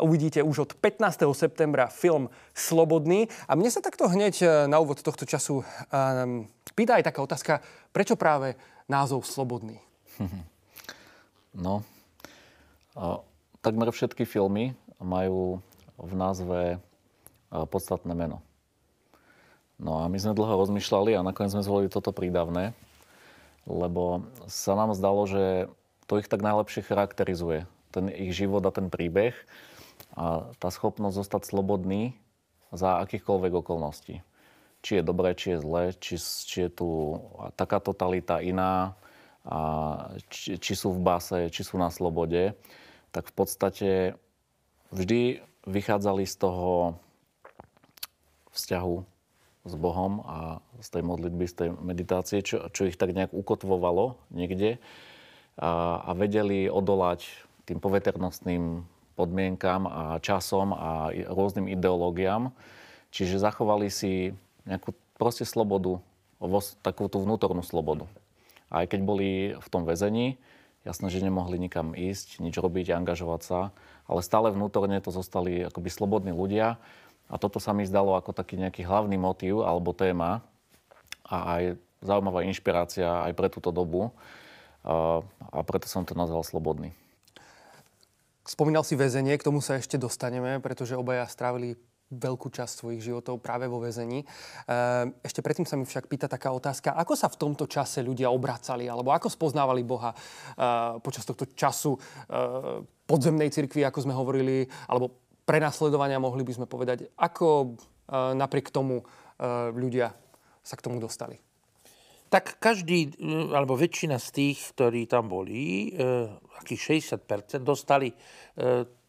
[SPEAKER 1] uvidíte už od 15. septembra film Slobodný. A mne sa takto hneď na úvod tohto času um, pýta aj taká otázka, prečo práve názov Slobodný?
[SPEAKER 3] No, takmer všetky filmy majú v názve e, podstatné meno. No a my sme dlho rozmýšľali a nakoniec sme zvolili toto prídavné, lebo sa nám zdalo, že to ich tak najlepšie charakterizuje. Ten ich život a ten príbeh a tá schopnosť zostať slobodný za akýchkoľvek okolností. Či je dobré, či je zlé, či, či je tu taká totalita iná, a či, či sú v base, či sú na slobode, tak v podstate vždy vychádzali z toho vzťahu s Bohom a z tej modlitby, z tej meditácie, čo, čo ich tak nejak ukotvovalo niekde a, a vedeli odolať tým poveternostným podmienkam a časom a rôznym ideológiám. Čiže zachovali si nejakú proste slobodu, takú tú vnútornú slobodu. Aj keď boli v tom väzení, jasné, že nemohli nikam ísť, nič robiť, angažovať sa, ale stále vnútorne to zostali akoby slobodní ľudia. A toto sa mi zdalo ako taký nejaký hlavný motív alebo téma a aj zaujímavá inšpirácia aj pre túto dobu. A preto som to nazval Slobodný.
[SPEAKER 1] Spomínal si väzenie, k tomu sa ešte dostaneme, pretože obaja strávili veľkú časť svojich životov práve vo väzení. Ehm, ešte predtým sa mi však pýta taká otázka, ako sa v tomto čase ľudia obracali, alebo ako spoznávali Boha ehm, počas tohto času ehm, podzemnej cirkvi, ako sme hovorili, alebo prenasledovania, mohli by sme povedať. Ako napriek tomu ľudia sa k tomu dostali?
[SPEAKER 2] Tak každý, alebo väčšina z tých, ktorí tam boli, akých 60%, dostali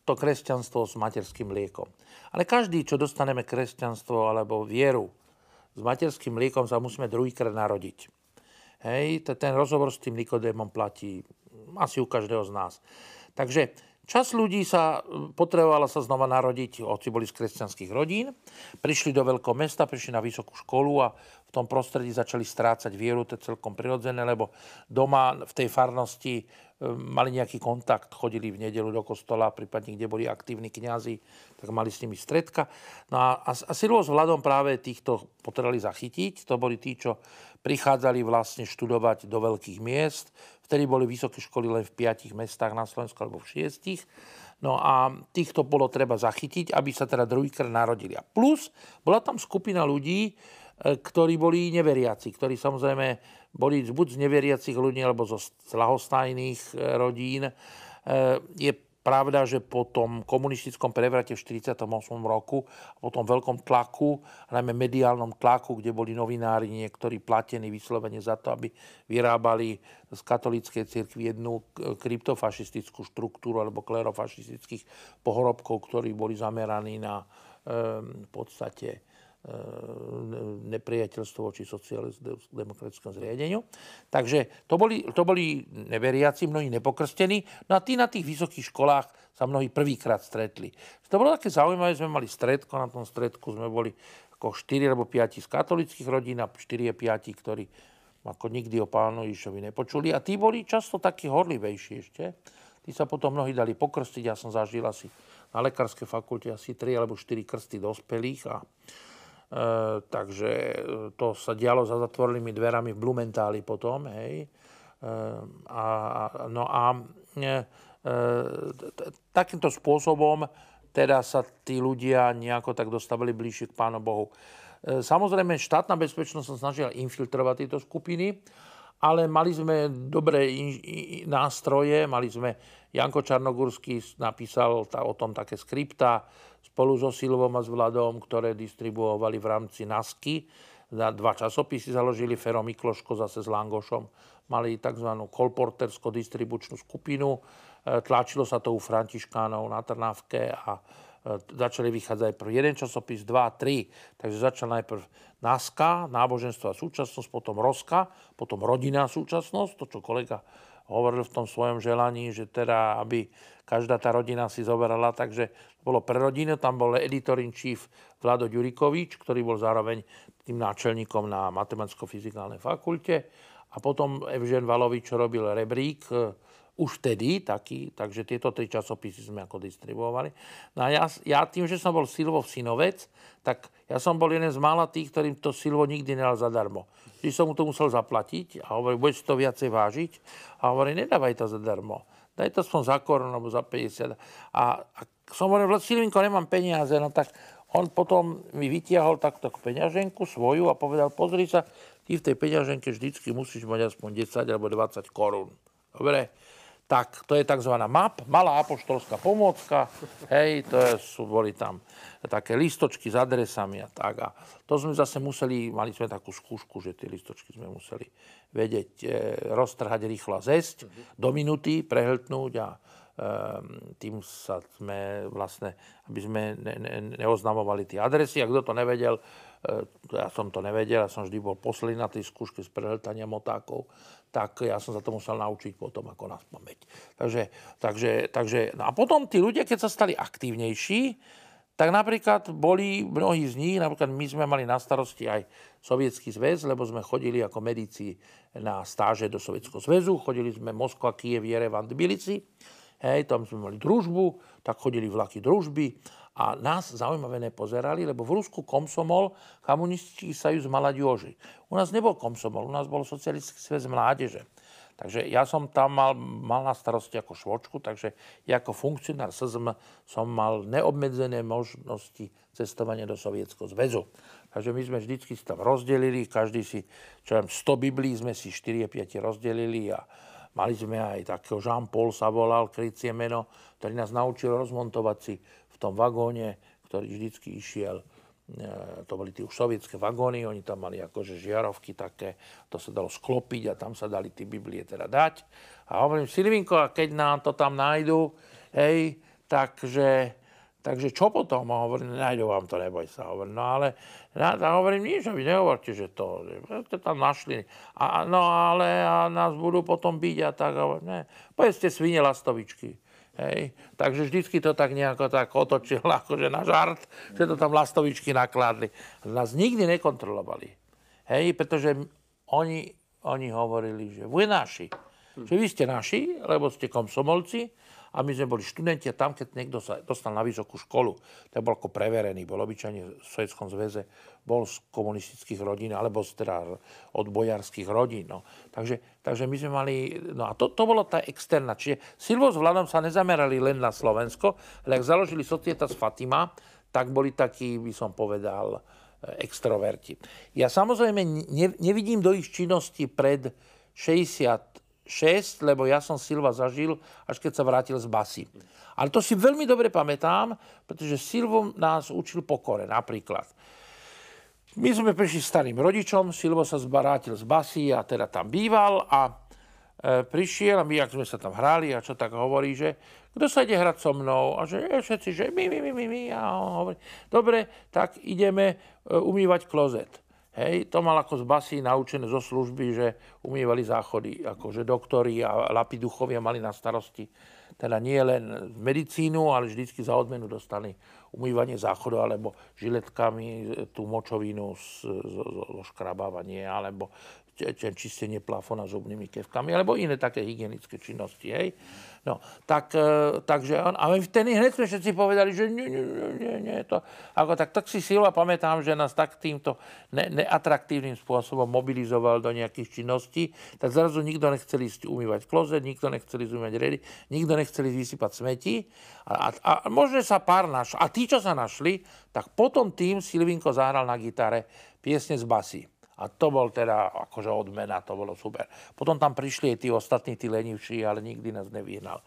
[SPEAKER 2] to kresťanstvo s materským liekom. Ale každý, čo dostaneme kresťanstvo alebo vieru s materským liekom, sa musíme druhýkrát narodiť. Hej, ten rozhovor s tým Nikodémom platí asi u každého z nás. Takže Čas ľudí sa potrebovala sa znova narodiť, hoci boli z kresťanských rodín, prišli do veľkého mesta, prišli na vysokú školu a v tom prostredí začali strácať vieru, to je celkom prirodzené, lebo doma v tej farnosti mali nejaký kontakt, chodili v nedelu do kostola, prípadne kde boli aktívni kňazi, tak mali s nimi stredka. No a, a Silu s Vladom práve týchto potrebovali zachytiť. To boli tí, čo prichádzali vlastne študovať do veľkých miest. Vtedy boli vysoké školy len v piatich mestách na Slovensku alebo v šiestich. No a týchto bolo treba zachytiť, aby sa teda druhýkrát narodili. A plus bola tam skupina ľudí, ktorí boli neveriaci, ktorí samozrejme boli buď z neveriacich ľudí, alebo zo slahostajných e, rodín. E, je pravda, že po tom komunistickom prevrate v 1948 roku, po tom veľkom tlaku, najmä mediálnom tlaku, kde boli novinári niektorí platení vyslovene za to, aby vyrábali z katolíckej cirkvi jednu kryptofašistickú štruktúru alebo klerofašistických pohorobkov, ktorí boli zameraní na v podstate E, nepriateľstvo voči sociálno-demokratickému zriadeniu. Takže to boli, to boli neveriaci, mnohí nepokrstení. No a tí na tých vysokých školách sa mnohí prvýkrát stretli. To bolo také zaujímavé, sme mali stredko, na tom stredku sme boli ako 4 alebo 5 z katolických rodín a 4 a 5, ktorí ako nikdy o pánu Ježišovi nepočuli. A tí boli často takí horlivejší ešte. Tí sa potom mnohí dali pokrstiť. Ja som zažil asi na lekárskej fakulte asi 3 alebo 4 krsty dospelých a E, takže e, to sa dialo za zatvorenými dverami v Blumentáli potom, hej. E, a, no a takýmto spôsobom teda sa tí ľudia nejako tak dostavili bližšie k Pánu Bohu. Samozrejme, štátna bezpečnosť sa snažila infiltrovať tieto skupiny, ale mali sme dobré nástroje, mali sme, Janko Čarnogurský napísal tá, o tom také skripta, spolu so Silvom a s Vladom, ktoré distribuovali v rámci NASKY. Dva časopisy založili Fero Mikloško zase s Langošom. Mali tzv. kolportersko-distribučnú skupinu. E, tlačilo sa to u Františkánov na Trnavke a začali vychádzať prv jeden časopis, dva, tri. Takže začal najprv NASKA, náboženstvo a súčasnosť, potom ROSKA, potom rodina a súčasnosť, to, čo kolega hovoril v tom svojom želaní, že teda, aby každá tá rodina si zoberala, takže bolo pre rodinu, tam bol editor in chief Vlado Ďurikovič, ktorý bol zároveň tým náčelníkom na matematicko-fyzikálnej fakulte. A potom Evžen Valovič robil rebrík, e, už vtedy taký, takže tieto tri časopisy sme ako distribuovali. No a ja, ja tým, že som bol Silvov synovec, tak ja som bol jeden z mála tých, ktorým to Silvo nikdy nedal zadarmo. Vždy som mu to musel zaplatiť a hovorí, budeš to viacej vážiť. A hovorí, nedávaj to zadarmo. Daj to aspoň za korun alebo za 50. A, a som hovoril, Silvinko, nemám peniaze, no tak on potom mi vytiahol takto peňaženku svoju a povedal, pozri sa, ty v tej peňaženke vždycky musíš mať aspoň 10 alebo 20 korún. Dobre? Tak, to je tzv. MAP, malá apoštolská pomôcka, hej, to sú, boli tam také listočky s adresami a tak. A to sme zase museli, mali sme takú skúšku, že tie listočky sme museli vedieť e, roztrhať rýchlo a zesť, do minúty prehltnúť a Ehm, tým sa sme vlastne, aby sme ne, ne, neoznamovali tie adresy. A kto to nevedel, e, ja som to nevedel, ja som vždy bol posledný na tej skúške z prehltania motákov, tak ja som sa to musel naučiť potom ako na pamäť. Takže, takže, takže, no a potom tí ľudia, keď sa stali aktívnejší, tak napríklad boli mnohí z nich, napríklad my sme mali na starosti aj Sovietský zväz, lebo sme chodili ako medici na stáže do Sovietského zväzu, chodili sme Moskva, Kiev, Jerevan, Tbilisi hej, tam sme mali družbu, tak chodili vlaky družby a nás zaujímavé nepozerali, lebo v Rusku komsomol komunistický sajuz mladioži. U nás nebol komsomol, u nás bol socialistický sväz mládeže. Takže ja som tam mal, mal na starosti ako švočku, takže ja ako funkcionár SZM som mal neobmedzené možnosti cestovania do Sovietského zväzu. Takže my sme vždycky tam rozdelili, každý si, čo viem, 100 biblí sme si 4-5 rozdelili a Mali sme aj takého Jean-Paul sa volal, krycie meno, ktorý nás naučil rozmontovať si tom vagóne, ktorý vždycky išiel e, to boli tie už sovietské vagóny, oni tam mali akože žiarovky také, to sa dalo sklopiť a tam sa dali tie Biblie teda dať. A hovorím, Silvinko, a keď nám to tam nájdu, hej, takže Takže čo potom? A hovorím, nájdu vám to, neboj sa. Hovorím, no ale, a hovorím, nič, vy nehovorte, že to, že tam našli. A, no ale a nás budú potom byť a tak. A hovorím, ne, povedzte svine lastovičky. Hej. Takže vždycky to tak nejako tak otočil, akože na žart, že to tam lastovičky nakladli. Nás nikdy nekontrolovali. Hej, pretože oni, oni hovorili, že vy naši. Že vy ste naši, lebo ste komsomolci, a my sme boli študenti a tam, keď niekto sa dostal na vysokú školu, tak bol ako preverený, bol obyčajne v Sovjetskom zväze, bol z komunistických rodín, alebo z teda od bojarských rodín. No. Takže, takže my sme mali, no a to, to bolo tá externá. Čiže Silvo s Vladom sa nezamerali len na Slovensko, ale ak založili Societas Fatima, tak boli takí, by som povedal, extroverti. Ja samozrejme ne, nevidím do ich činnosti pred 60 6, lebo ja som Silva zažil, až keď sa vrátil z basy. Ale to si veľmi dobre pamätám, pretože Silvo nás učil pokore napríklad. My sme prišli starým rodičom, Silvo sa zbarátil z basy a teda tam býval a e, prišiel a my, ak sme sa tam hrali a čo tak hovorí, že kto sa ide hrať so mnou? A že e, všetci, že my, my, my, my. A on hovorí, dobre, tak ideme e, umývať klozet. Hej, to mal ako z basy naučené zo služby, že umývali záchody, akože doktori a lapiduchovia mali na starosti teda nie len medicínu, ale vždycky za odmenu dostali umývanie záchodu alebo žiletkami tú močovinu zo škrabávanie alebo čistenie plafona zubnými kevkami, alebo iné také hygienické činnosti. Hej. No, tak, e, takže on, a my vtedy hneď sme všetci povedali, že nie, nie, nie, nie, to, ako tak, tak si Silva pamätám, že nás tak týmto ne, neatraktívnym spôsobom mobilizoval do nejakých činností, tak zrazu nikto nechcel ísť umývať klozet, nikto nechcel ísť umývať redy, nikto nechcel ísť vysypať smeti a, a, a možno sa pár našli. A tí, čo sa našli, tak potom tým Silvinko zahral na gitare piesne z basy. A to bol teda akože odmena, to bolo super. Potom tam prišli aj tí ostatní, tí lenivší, ale nikdy nás nevyhnal.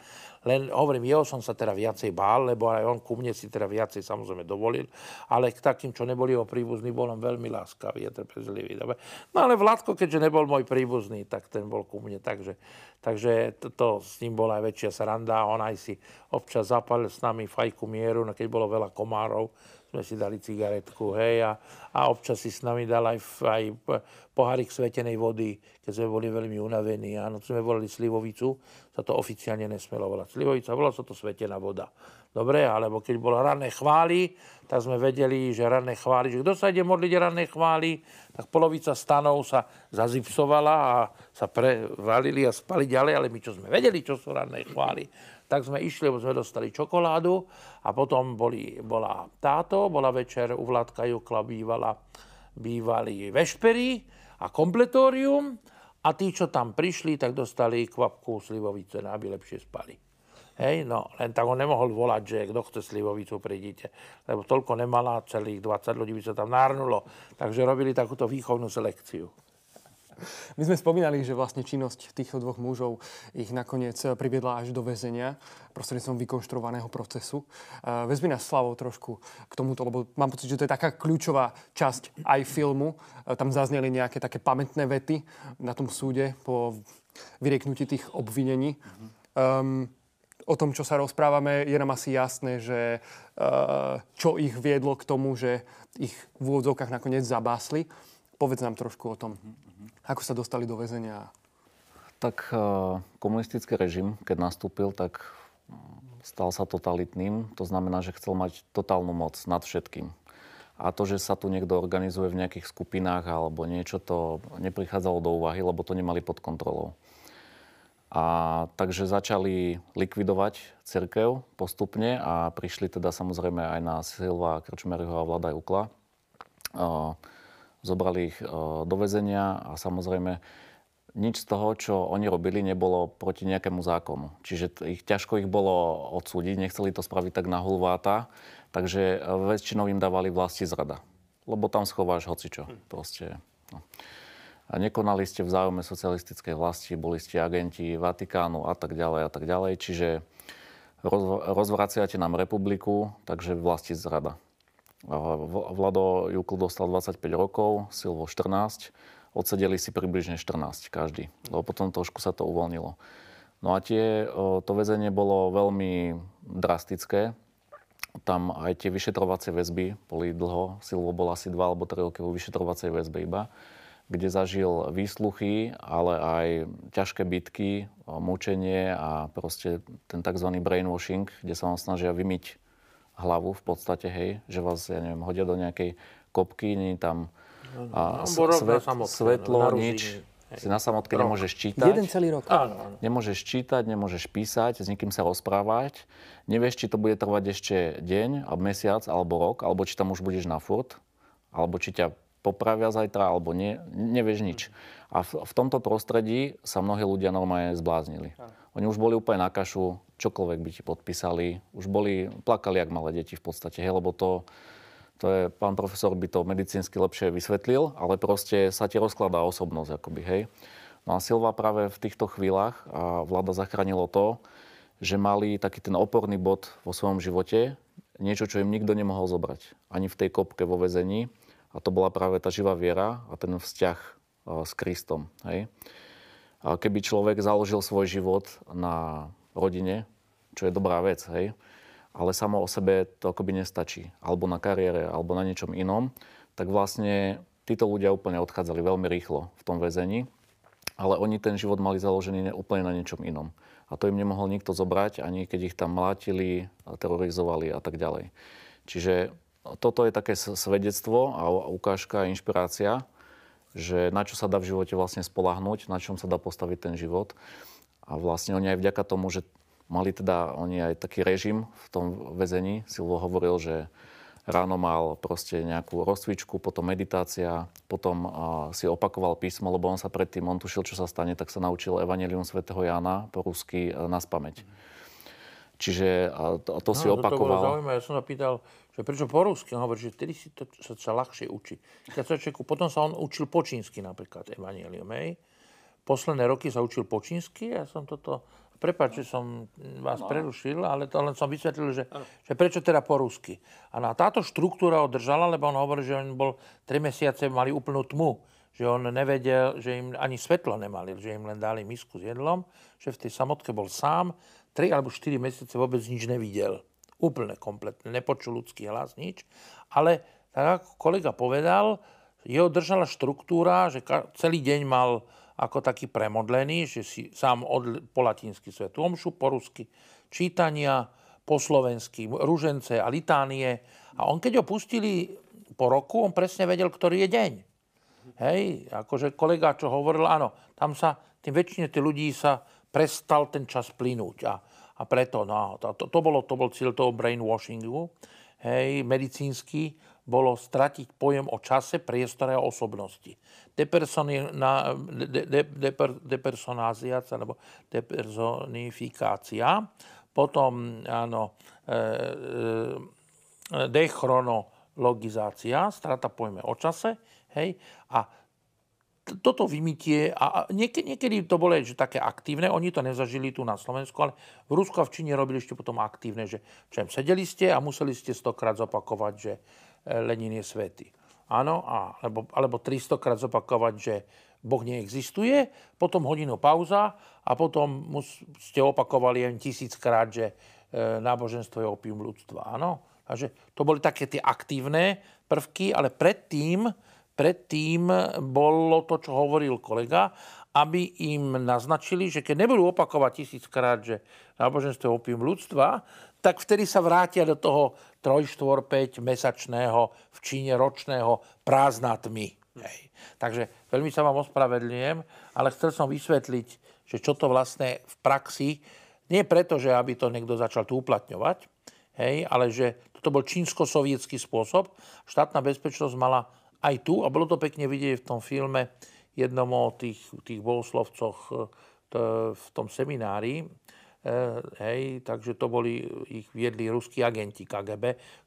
[SPEAKER 2] Len hovorím, jeho som sa teda viacej bál, lebo aj on ku mne si teda viacej samozrejme dovolil, ale k takým, čo neboli jeho príbuzní, bol on veľmi láskavý a trpezlivý. Dobre? No ale Vládko, keďže nebol môj príbuzný, tak ten bol ku mne. Takže, takže to, to, s ním bola aj väčšia sranda. On aj si občas zapalil s nami fajku mieru, no keď bolo veľa komárov, sme si dali cigaretku, hej, a, a občas si s nami dal aj, aj pohárik svetenej vody, keď sme boli veľmi unavení. Áno, sme volali slivovicu, sa to oficiálne nesmelo volať slivovica, volala sa to svetená voda. Dobre, alebo keď bolo ranné chvály, tak sme vedeli, že ranné chvály, že kto sa ide modliť ranné chvály, tak polovica stanov sa zazipsovala a sa prevalili a spali ďalej, ale my čo sme vedeli, čo sú ranné chvály, tak sme išli, lebo sme dostali čokoládu a potom boli, bola táto, bola večer u Vládka Jukla bývala, bývali vešpery a kompletórium a tí, čo tam prišli, tak dostali kvapku slivovice, aby lepšie spali. Hej, no, len tak on nemohol volať, že kto chce slivovicu, prídite. Lebo toľko nemala, celých 20 ľudí by sa tam nárnulo. Takže robili takúto výchovnú selekciu.
[SPEAKER 1] My sme spomínali, že vlastne činnosť týchto dvoch mužov ich nakoniec priviedla až do väzenia prostredníctvom vykonštruovaného procesu. Vezmi nás Slavou trošku k tomuto, lebo mám pocit, že to je taká kľúčová časť aj filmu. Tam zazneli nejaké také pamätné vety na tom súde po vyrieknutí tých obvinení. Um, o tom, čo sa rozprávame, je nám asi jasné, že uh, čo ich viedlo k tomu, že ich v úvodzovkách nakoniec zabásli. Povedz nám trošku o tom. Ako sa dostali do väzenia?
[SPEAKER 3] Tak e, komunistický režim, keď nastúpil, tak stal sa totalitným. To znamená, že chcel mať totálnu moc nad všetkým. A to, že sa tu niekto organizuje v nejakých skupinách alebo niečo, to neprichádzalo do úvahy, lebo to nemali pod kontrolou. A takže začali likvidovať cirkev postupne a prišli teda samozrejme aj na Silva Krčmeryho a Vlada Jukla zobrali ich e, do väzenia a samozrejme nič z toho, čo oni robili, nebolo proti nejakému zákonu. Čiže ich, ťažko ich bolo odsúdiť, nechceli to spraviť tak na hulváta, takže e, väčšinou im dávali vlasti zrada. Lebo tam schováš hocičo. Hm. Proste, no. A nekonali ste v záujme socialistickej vlasti, boli ste agenti Vatikánu a tak ďalej a tak ďalej. Čiže rozvraciate nám republiku, takže vlasti zrada. Vlado Jukl dostal 25 rokov, Silvo 14. Odsedeli si približne 14 každý, lebo potom trošku sa to uvoľnilo. No a tie, to väzenie bolo veľmi drastické. Tam aj tie vyšetrovacie väzby boli dlho. Silvo bol asi 2 alebo 3 roky vo vyšetrovacej väzbe iba kde zažil výsluchy, ale aj ťažké bitky, mučenie a proste ten tzv. brainwashing, kde sa vám snažia vymyť hlavu v podstate, hej, že vás, ja neviem, hodia do nejakej kopky, nie tam a, svet, svetlo, no, nič. Si na samotke rok. nemôžeš čítať.
[SPEAKER 1] Jeden celý rok.
[SPEAKER 2] Áno, áno.
[SPEAKER 3] Nemôžeš čítať, nemôžeš písať, s nikým sa rozprávať. Nevieš, či to bude trvať ešte deň, alebo mesiac, alebo rok, alebo či tam už budeš na furt, alebo či ťa popravia zajtra, alebo nie. Nevieš nič. A v, v tomto prostredí sa mnohí ľudia normálne zbláznili. Oni už boli úplne na kašu, čokoľvek by ti podpísali. Už boli, plakali jak malé deti v podstate, hej, lebo to, to je, pán profesor by to medicínsky lepšie vysvetlil, ale proste sa ti rozkladá osobnosť, akoby, hej. No a Silva práve v týchto chvíľach a vláda zachránilo to, že mali taký ten oporný bod vo svojom živote, niečo, čo im nikto nemohol zobrať. Ani v tej kopke vo vezení. A to bola práve tá živá viera a ten vzťah s Kristom. Hej. A keby človek založil svoj život na rodine, čo je dobrá vec, hej, ale samo o sebe to akoby nestačí, alebo na kariére, alebo na niečom inom, tak vlastne títo ľudia úplne odchádzali veľmi rýchlo v tom väzení, ale oni ten život mali založený úplne na niečom inom. A to im nemohol nikto zobrať, ani keď ich tam mlátili, terorizovali a tak ďalej. Čiže toto je také svedectvo a ukážka, inšpirácia, že na čo sa dá v živote vlastne spolahnúť, na čom sa dá postaviť ten život. A vlastne oni aj vďaka tomu, že Mali teda oni aj taký režim v tom väzení. Silvo hovoril, že ráno mal proste nejakú rozcvičku, potom meditácia, potom uh, si opakoval písmo, lebo on sa predtým, on tušil, čo sa stane, tak sa naučil Evangelium svätého Jána po rusky uh, na spameť. Čiže a to, to si
[SPEAKER 2] no,
[SPEAKER 3] opakoval.
[SPEAKER 2] To bolo zaujímavé. Ja som sa pýtal, že prečo po rusky? On hovorí, že vtedy si to sa, sa ľahšie učí. Potom sa on učil po čínsky napríklad, Evangelium. Hej? Posledné roky sa učil po čínsky a ja som toto... Prepač, že som vás no. prerušil, ale to len som vysvetlil, že, že prečo teda po rusky. A na táto štruktúra ho držala, lebo on hovorí, že on bol 3 mesiace, mali úplnú tmu že on nevedel, že im ani svetlo nemali, že im len dali misku s jedlom, že v tej samotke bol sám, 3 alebo 4 mesiace vôbec nič nevidel. Úplne kompletne, nepočul ľudský hlas, nič. Ale tak ako kolega povedal, jeho držala štruktúra, že celý deň mal ako taký premodlený, že si sám od, po latinsky svetu omšu, po rusky čítania, po slovensky ružence a litánie. A on keď ho pustili po roku, on presne vedel, ktorý je deň. Hej, akože kolega, čo hovoril, áno, tam sa, tým väčšine tých ľudí sa prestal ten čas plynúť. A, a preto, no, to, to, to, bolo, to bol cieľ toho brainwashingu, hej, medicínsky, bolo stratiť pojem o čase, priestore a osobnosti. Depersona, alebo depersonifikácia. Potom, áno, e, e, dechronologizácia, strata pojme o čase, Hej? A toto vymytie, a niekedy, niekedy to bolo že také aktívne, oni to nezažili tu na Slovensku, ale v Rusku a v Číne robili ešte potom aktívne, že čem sedeli ste a museli ste stokrát zopakovať, že e, Lenin je svetý. Áno, a, alebo, alebo 300 krát zopakovať, že Boh neexistuje, potom hodinu pauza a potom mus, ste opakovali len tisíckrát, že e, náboženstvo je opium ľudstva. Áno? Takže to boli také tie aktívne prvky, ale predtým predtým bolo to, čo hovoril kolega, aby im naznačili, že keď nebudú opakovať tisíckrát, že náboženstvo je opium ľudstva, tak vtedy sa vrátia do toho 3, 4, 5 mesačného, v Číne ročného prázdna tmy. Hej. Takže veľmi sa vám ospravedlňujem, ale chcel som vysvetliť, že čo to vlastne v praxi, nie preto, že aby to niekto začal tu uplatňovať, hej, ale že toto bol čínsko-sovietský spôsob. Štátna bezpečnosť mala aj tu, a bolo to pekne vidieť v tom filme, jednom o tých, tých bohoslovcoch e, v tom seminári, hej, takže to boli, ich viedli ruskí agenti KGB,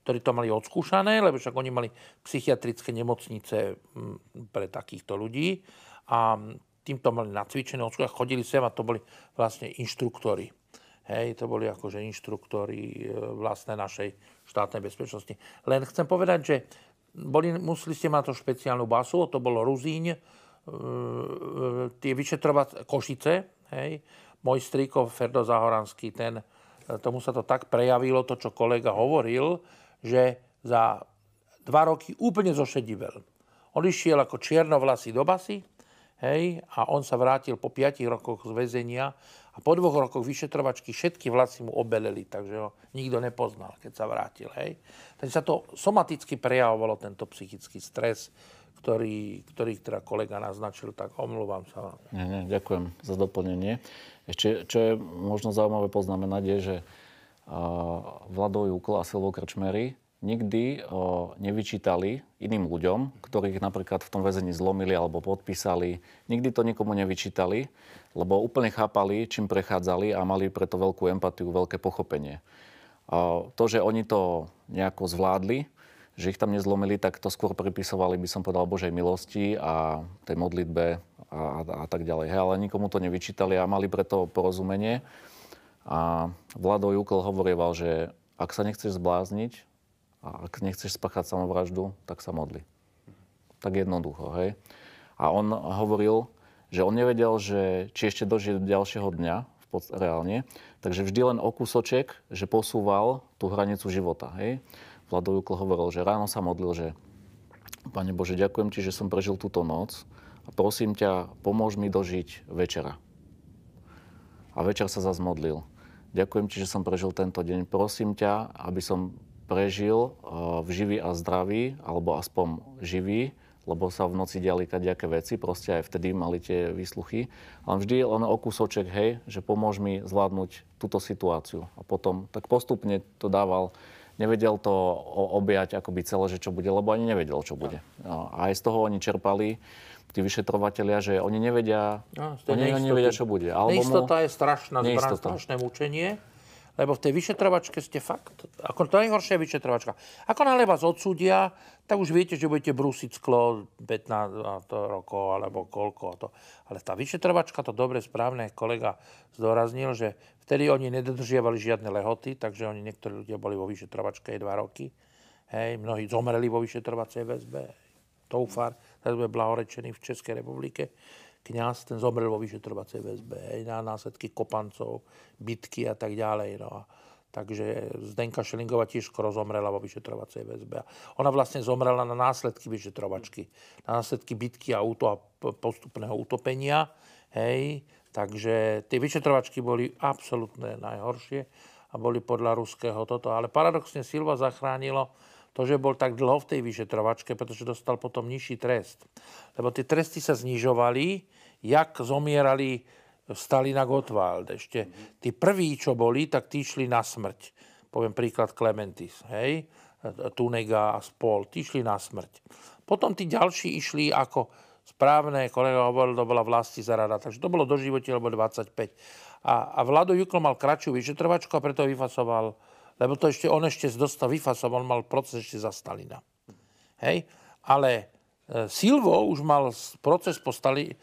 [SPEAKER 2] ktorí to mali odskúšané, lebo však oni mali psychiatrické nemocnice pre takýchto ľudí a týmto mali nacvičené odskúšané, chodili sem a to boli vlastne inštruktory. Hej, to boli akože inštruktory e, vlastné našej štátnej bezpečnosti. Len chcem povedať, že boli, museli ste mať to špeciálnu basu, to bolo Ruzíň, e, e, tie vyšetrovať Košice, hej. Môj strýko Ferdo Zahoranský, ten, e, tomu sa to tak prejavilo, to, čo kolega hovoril, že za dva roky úplne zošedivel. On išiel ako čiernovlasý do basy, hej, a on sa vrátil po 5 rokoch z väzenia a po dvoch rokoch vyšetrovačky všetky vlasy mu obeleli, takže ho nikto nepoznal, keď sa vrátil. Hej. Takže sa to somaticky prejavovalo, tento psychický stres, ktorý, ktorý teda kolega naznačil, tak omluvám sa vám.
[SPEAKER 3] Nie, nie, ďakujem za doplnenie. Ešte, čo je možno zaujímavé poznamenať, je, že Vlado Jukl a Silvo Krčmery nikdy o, nevyčítali iným ľuďom, ktorých napríklad v tom väzení zlomili alebo podpísali. Nikdy to nikomu nevyčítali, lebo úplne chápali, čím prechádzali a mali preto veľkú empatiu, veľké pochopenie. A to, že oni to nejako zvládli, že ich tam nezlomili, tak to skôr pripisovali, by som povedal, Božej milosti a tej modlitbe a, a, tak ďalej. He, ale nikomu to nevyčítali a mali preto porozumenie. A Vlado Jukl hovorieval, že ak sa nechceš zblázniť, a ak nechceš spáchať samovraždu, tak sa modli. Tak jednoducho, hej. A on hovoril, že on nevedel, že či ešte dožije do ďalšieho dňa, v pod, reálne, takže vždy len o kúsoček, že posúval tú hranicu života, hej. Vlado Jukl hovoril, že ráno sa modlil, že Pane Bože, ďakujem Ti, že som prežil túto noc a prosím ťa, pomôž mi dožiť večera. A večer sa zase modlil. Ďakujem Ti, že som prežil tento deň. Prosím ťa, aby som prežil eh, v živí a zdraví, alebo aspoň živý, lebo sa v noci diali kadejaké veci, proste aj vtedy mali tie výsluchy. Ale vždy len o kúsoček, hej, že pomôž mi zvládnuť túto situáciu. A potom tak postupne to dával, nevedel to objať akoby celé, že čo bude, lebo ani nevedel, čo bude. No, a aj z toho oni čerpali, tí vyšetrovateľia, že oni nevedia, no, oni nevedia, čo bude.
[SPEAKER 2] Neistota je strašná zbraň, strašné mučenie Lebo v tej vyšetrovačke ste fakt, ako to najhoršia vyšetrovačka. Ako náhle vás odsúdia, tak už viete, že budete brúsiť sklo 15 rokov alebo koľko. To. Ale tá vyšetrovačka, to dobre, správne kolega zdôraznil, že vtedy oni nedodržiavali žiadne lehoty, takže oni niektorí ľudia boli vo vyšetrovačke aj dva roky. Hej, mnohí zomreli vo vyšetrovacej väzbe. Toufar, tak sme blahorečení v Českej republike kňaz, ten zomrel vo vyšetrovacej väzbe, aj na následky kopancov, bitky a tak ďalej. No. Takže Zdenka Šelingová tiež skoro zomrela vo vyšetrovacej väzbe. Ona vlastne zomrela na následky vyšetrovačky, na následky bitky a, úto a postupného utopenia. Hej. Takže tie vyšetrovačky boli absolútne najhoršie a boli podľa ruského toto. Ale paradoxne Silva zachránilo to, že bol tak dlho v tej vyšetrovačke, pretože dostal potom nižší trest. Lebo tie tresty sa znižovali, jak zomierali Stalin a Gottwald. Ešte tí prví, čo boli, tak tí šli na smrť. Poviem príklad Clementis, hej? Tunega a spol, tí šli na smrť. Potom tí ďalší išli ako správne, kolega hovoril, to bola vlasti zarada, takže to bolo do živote, lebo 25. A, a Vlado Juklo mal kratšiu vyšetrovačku a preto vyfasoval lebo to ešte, on ešte dostal vyfasoval, on mal proces ešte za Stalina. Hej? Ale e, Silvo už mal proces po Stali,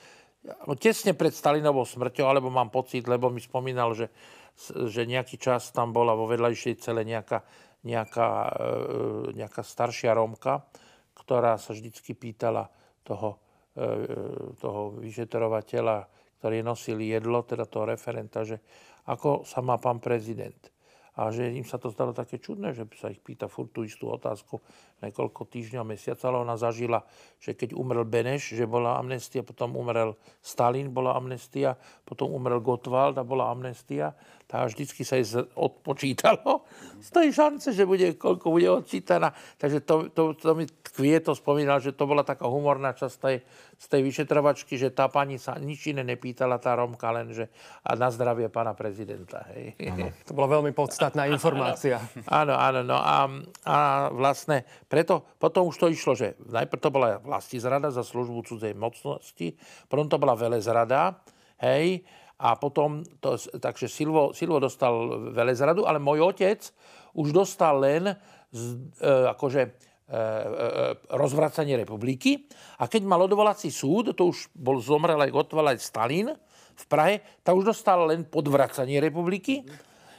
[SPEAKER 2] tesne pred Stalinovou smrťou, alebo mám pocit, lebo mi spomínal, že, že nejaký čas tam bola vo vedľajšej cele nejaká, nejaká, e, nejaká staršia Rómka, ktorá sa vždycky pýtala toho, e, toho vyšetrovateľa, ktorý nosil jedlo, teda toho referenta, že ako sa má pán prezident a že im sa to stalo také čudné, že sa ich pýta furt tú istú otázku niekoľko týždňov, mesiaca, ale ona zažila, že keď umrel Beneš, že bola amnestia, potom umrel Stalin, bola amnestia, potom umrel Gottwald a bola amnestia tá vždycky sa jej odpočítalo z tej šance, že bude, koľko bude odčítaná. Takže to, to, to mi Kvieto spomínal, že to bola taká humorná časť tej, z tej vyšetrovačky, že tá pani sa nič iné nepýtala, tá Romka, len že a na zdravie pána prezidenta. Hej.
[SPEAKER 1] To bola veľmi podstatná informácia.
[SPEAKER 2] áno, áno. No a, a vlastne preto, potom už to išlo, že najprv to bola vlasti zrada za službu cudzej mocnosti, potom to bola velezrada, hej, a potom, to, takže Silvo, Silvo dostal velezradu, ale môj otec už dostal len z, e, akože e, e, rozvracanie republiky. A keď mal odvolací súd, to už bol zomrel aj Gotwald, aj Stalin v Prahe, tak už dostal len podvracanie republiky.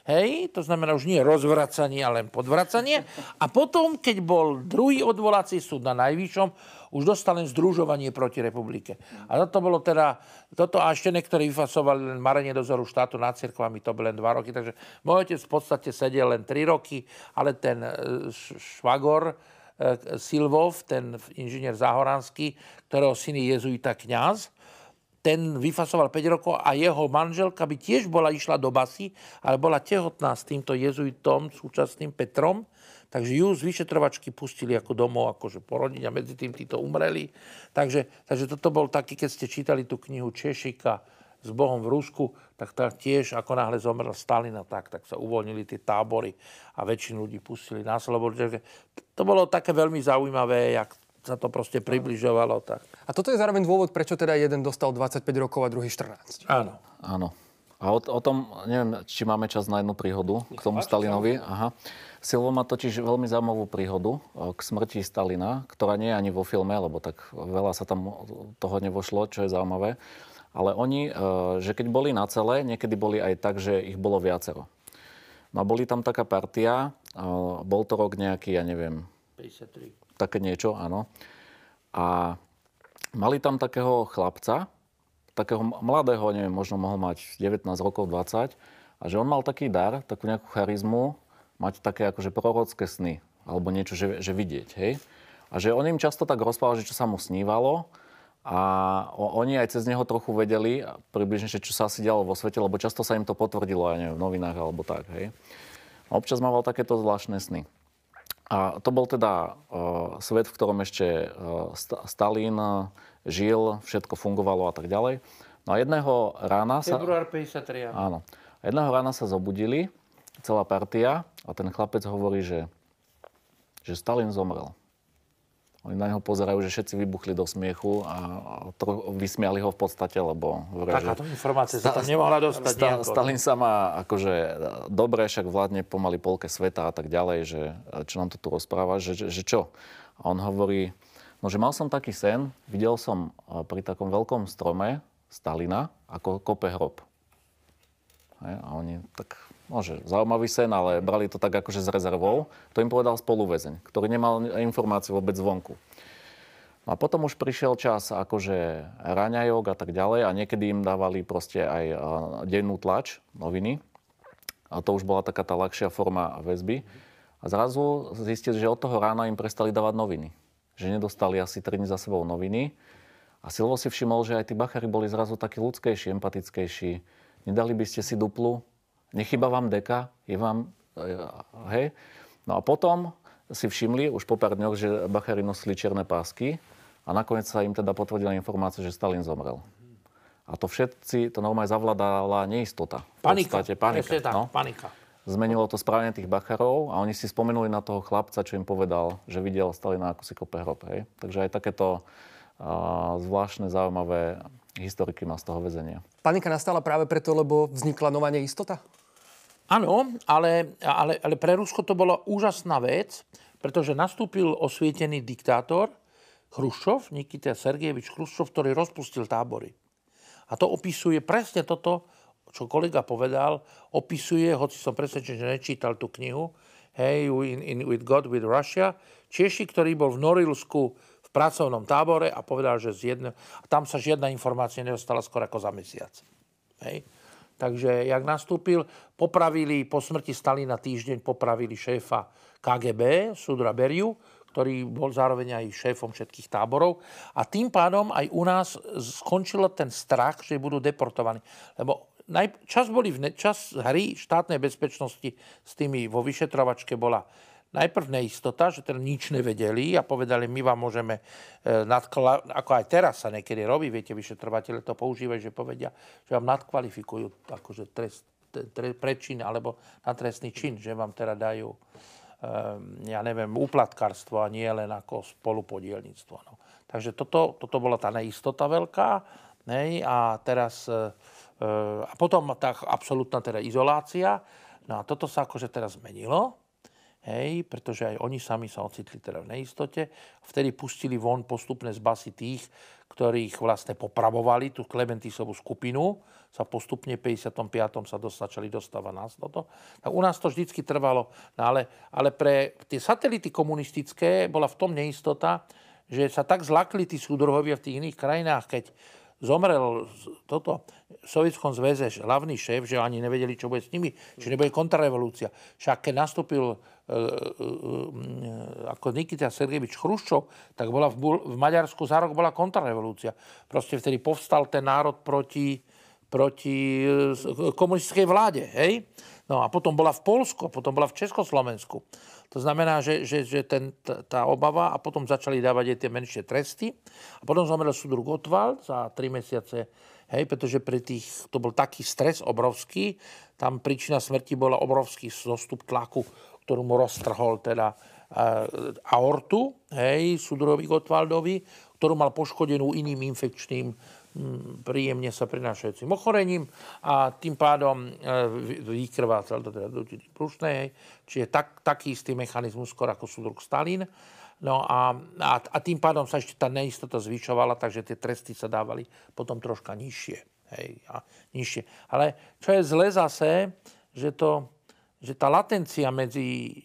[SPEAKER 2] Hej, to znamená už nie rozvracanie, ale len podvracanie. A potom, keď bol druhý odvolací súd na najvyššom, už dostal len združovanie proti republike. A toto bolo teda, toto a ešte niektorí vyfasovali len marenie dozoru štátu nad cirkvami, to bolo len dva roky. Takže môj otec v podstate sedel len tri roky, ale ten e, švagor, e, Silvov, ten inžinier Záhoranský, ktorého syn je jezuita kňaz, ten vyfasoval 5 rokov a jeho manželka by tiež bola išla do basy, ale bola tehotná s týmto jezuitom, súčasným Petrom, takže ju z vyšetrovačky pustili ako domov, akože porodiť a medzi tým títo umreli. Takže, takže toto bol taký, keď ste čítali tú knihu Češika s Bohom v Rusku, tak tá tiež, ako náhle zomrel Stalin a tak, tak sa uvoľnili tie tábory a väčšinu ľudí pustili na slobodu. To bolo také veľmi zaujímavé, jak sa to proste približovalo. Tak.
[SPEAKER 1] A toto je zároveň dôvod, prečo teda jeden dostal 25 rokov a druhý 14.
[SPEAKER 2] Áno.
[SPEAKER 3] Áno. A o, o tom, neviem, či máme čas na jednu príhodu k tomu Stalinovi. Aha. Silvo má totiž veľmi zaujímavú príhodu k smrti Stalina, ktorá nie je ani vo filme, lebo tak veľa sa tam toho nevošlo, čo je zaujímavé. Ale oni, e, že keď boli na celé, niekedy boli aj tak, že ich bolo viacero. No a boli tam taká partia, e, bol to rok nejaký, ja neviem,
[SPEAKER 2] 53
[SPEAKER 3] také niečo, áno. A mali tam takého chlapca, takého mladého, neviem, možno mohol mať 19 rokov, 20, a že on mal taký dar, takú nejakú charizmu, mať také akože prorocké sny, alebo niečo, že, že vidieť, hej. A že on im často tak rozprával, že čo sa mu snívalo, a oni aj cez neho trochu vedeli približne, čo sa asi dialo vo svete, lebo často sa im to potvrdilo, aj neviem, v novinách alebo tak, hej. Občas mával takéto zvláštne sny. A to bol teda uh, svet, v ktorom ešte uh, Stalin žil, všetko fungovalo a tak ďalej. No a jedného rána
[SPEAKER 2] sa... Február 53.
[SPEAKER 3] Áno. A jedného rána sa zobudili, celá partia, a ten chlapec hovorí, že, že Stalin zomrel. Oni na neho pozerajú, že všetci vybuchli do smiechu a to, vysmiali ho v podstate, lebo...
[SPEAKER 2] Takáto informácia sa tam nemohla dostať sta,
[SPEAKER 3] Stalin sa má akože dobre, však vládne pomaly polke sveta a tak ďalej, že čo nám to tu rozpráva, že, že, že čo? A on hovorí, no že mal som taký sen, videl som pri takom veľkom strome Stalina ako kope hrob. A oni tak Môže, zaujímavý sen, ale brali to tak akože s rezervou. To im povedal spoluväzeň, ktorý nemal informáciu vôbec zvonku. No a potom už prišiel čas akože raňajok a tak ďalej a niekedy im dávali proste aj dennú tlač, noviny. A to už bola taká tá ľahšia forma väzby. A zrazu zistili, že od toho rána im prestali dávať noviny. Že nedostali asi 3 dní za sebou noviny. A Silvo si všimol, že aj tí bachary boli zrazu takí ľudskejší, empatickejší. Nedali by ste si duplu, Nechyba vám deka, je vám, e, hej. No a potom si všimli už po pár dňoch, že Bachary nosili čierne pásky a nakoniec sa im teda potvrdila informácia, že Stalin zomrel. A to všetci, to normálne zavládala neistota.
[SPEAKER 2] Panika.
[SPEAKER 3] Podstate, panika.
[SPEAKER 2] tak, no. panika.
[SPEAKER 3] Zmenilo to správne tých Bacharov a oni si spomenuli na toho chlapca, čo im povedal, že videl Stalina ako si kope hrob. Hej. Takže aj takéto uh, zvláštne, zaujímavé historiky má z toho väzenia.
[SPEAKER 1] Panika nastala práve preto, lebo vznikla nová neistota?
[SPEAKER 2] Áno, ale, ale, ale pre Rusko to bola úžasná vec, pretože nastúpil osvietený diktátor Chruščov, Nikita Sergejevič Chruščov, ktorý rozpustil tábory. A to opisuje presne toto, čo kolega povedal, opisuje, hoci som presvedčený, že nečítal tú knihu, Hey, in, in, with God, with Russia. Češi, ktorý bol v Norilsku v pracovnom tábore a povedal, že z jedne, tam sa žiadna informácia nedostala skoro ako za mesiac. Hej. Takže jak nastúpil, popravili po smrti Stalina týždeň popravili šéfa KGB, Sudra Beriu, ktorý bol zároveň aj šéfom všetkých táborov. A tým pádom aj u nás skončil ten strach, že budú deportovaní. Lebo čas, boli v, čas hry štátnej bezpečnosti s tými vo vyšetrovačke bola najprv neistota, že teda nič nevedeli a povedali, my vám môžeme, e, nadkla- ako aj teraz sa niekedy robí, viete, vyšetrovateľe to používajú, že povedia, že vám nadkvalifikujú akože trest, tre, prečin alebo na trestný čin, že vám teda dajú, um, ja neviem, úplatkárstvo a nie len ako spolupodielníctvo. No. Takže toto, toto bola tá neistota veľká. Nej, a teraz, uh, a potom tá absolútna teda izolácia. No a toto sa akože teraz zmenilo. Hej, pretože aj oni sami sa ocitli teda v neistote. Vtedy pustili von postupne z basy tých, ktorých vlastne popravovali, tú Klementisovú skupinu, sa postupne v 55. sa dos, začali dostávať nás toto. Tak u nás to vždycky trvalo, no ale, ale pre tie satelity komunistické bola v tom neistota, že sa tak zlakli tí súdruhovia v tých iných krajinách, keď zomrel toto v Sovietskom zväze hlavný šéf, že ani nevedeli, čo bude s nimi, že nebude kontrarevolúcia. Však keď nastúpil E, e, e, ako Nikita Sergejevič Chruščov, tak bola v Maďarsku za rok bola kontrarevolúcia. Proste vtedy povstal ten národ proti, proti komunistickej vláde. Hej? No a potom bola v Polsku, potom bola v Československu. To znamená, že, že, že ten, tá obava a potom začali dávať aj tie menšie tresty. A potom zomrel súdruh Gottwald za tri mesiace, hej, pretože pre tých, to bol taký stres obrovský, tam príčina smrti bola obrovský zostup tlaku ktorú mu roztrhol teda uh, aortu, hej, Sudorovi Gottwaldovi, ktorú mal poškodenú iným infekčným príjemne sa prinášajúcim ochorením a tým pádom e, vykrvácal to teda do prúšnej, čiže tak, taký istý mechanizmus skoro ako súdruk Stalin. No a, a, a tým pádom sa ešte tá neistota zvyšovala, takže tie tresty sa dávali potom troška nižšie. Hej, a nižšie. Ale čo je zle zase, že to že tá latencia medzi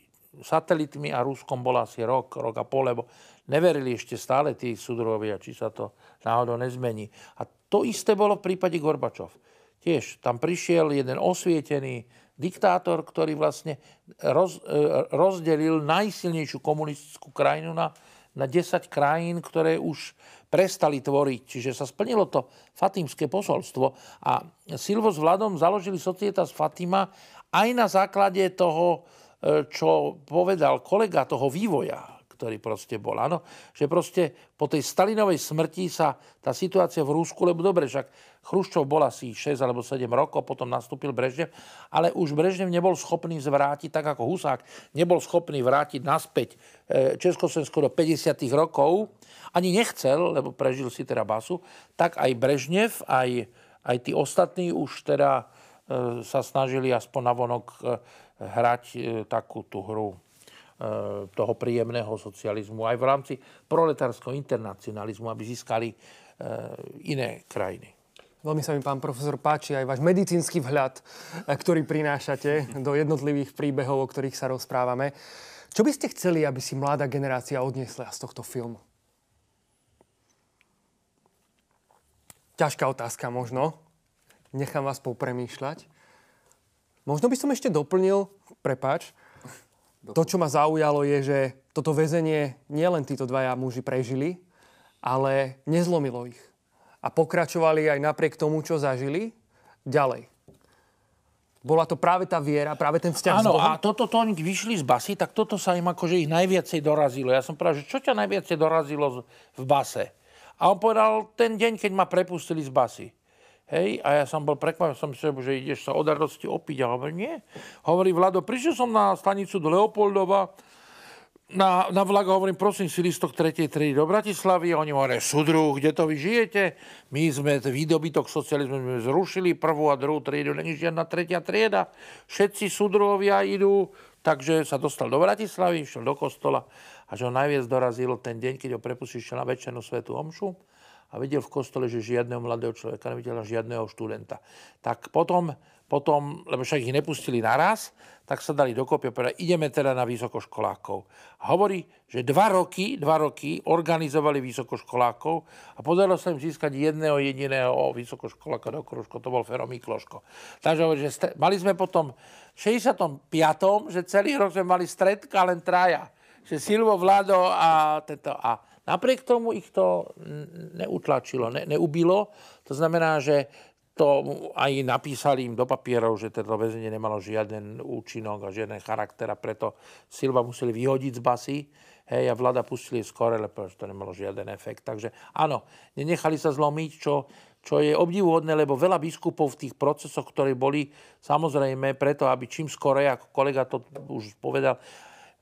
[SPEAKER 2] satelitmi a Ruskom bola asi rok, rok a pol, lebo neverili ešte stále tí sudrovia, či sa to náhodou nezmení. A to isté bolo v prípade Gorbačov. Tiež tam prišiel jeden osvietený diktátor, ktorý vlastne roz, e, rozdelil najsilnejšiu komunistickú krajinu na, na 10 krajín, ktoré už prestali tvoriť. Čiže sa splnilo to fatímske posolstvo a Silvo s Vladom založili Societas Fatima aj na základe toho, čo povedal kolega toho vývoja, ktorý proste bol. Áno, že proste po tej Stalinovej smrti sa tá situácia v Rusku, lebo dobre, však Chruščov bol asi 6 alebo 7 rokov, potom nastúpil Brežnev, ale už Brežnev nebol schopný zvrátiť, tak ako Husák nebol schopný vrátiť naspäť e, Československo do 50 rokov, ani nechcel, lebo prežil si teda basu, tak aj Brežnev, aj, aj tí ostatní už teda e, sa snažili aspoň navonok e, hrať takú tú hru toho príjemného socializmu aj v rámci proletárskeho internacionalizmu, aby získali iné krajiny.
[SPEAKER 1] Veľmi sa mi, pán profesor, páči aj váš medicínsky vhľad, ktorý prinášate do jednotlivých príbehov, o ktorých sa rozprávame. Čo by ste chceli, aby si mladá generácia odniesla z tohto filmu? Ťažká otázka možno. Nechám vás popremýšľať. Možno by som ešte doplnil, prepáč, to, čo ma zaujalo, je, že toto väzenie nielen títo dvaja muži prežili, ale nezlomilo ich a pokračovali aj napriek tomu, čo zažili, ďalej. Bola to práve tá viera, práve ten vzťah
[SPEAKER 2] Áno, a toto to oni vyšli z basy, tak toto sa im akože ich najviacej dorazilo. Ja som povedal, že čo ťa najviacej dorazilo v base? A on povedal, ten deň, keď ma prepustili z basy. Hej, a ja som bol prekvapený, som si že ideš sa od radosti opiť. A hovorí, nie. Hovorí Vlado, prišiel som na stanicu do Leopoldova, na, na vlak hovorím, prosím si listok 3. triedy do Bratislavy. A oni hovoria, sudru, kde to vy žijete? My sme výdobytok socializmu sme zrušili prvú a druhú triedu, není žiadna tretia trieda. Všetci sudruhovia idú, takže sa dostal do Bratislavy, išiel do kostola a že ho najviac dorazil ten deň, keď ho prepustil na večernú svetú omšu a videl v kostole, že žiadneho mladého človeka nevidel žiadneho študenta. Tak potom potom, lebo však ich nepustili naraz, tak sa dali dokopy a povedali, ideme teda na vysokoškolákov. A hovorí, že dva roky, dva roky organizovali vysokoškolákov a podarilo sa im získať jedného jediného vysokoškoláka do Kruško, to bol Fero Mikloško. Takže hovorí, že st- mali sme potom v 65. že celý rok sme mali stredka len traja. Že Silvo, Vlado a tento. A napriek tomu ich to neutlačilo, ne, neubilo. To znamená, že to aj napísali im do papierov, že toto väzenie nemalo žiaden účinok a žiaden charakter a preto Silva museli vyhodiť z basy hej, a vláda pustili skore, lebo to nemalo žiaden efekt. Takže áno, nenechali sa zlomiť, čo, čo je obdivuhodné, lebo veľa biskupov v tých procesoch, ktoré boli samozrejme preto, aby čím skore, ako kolega to už povedal,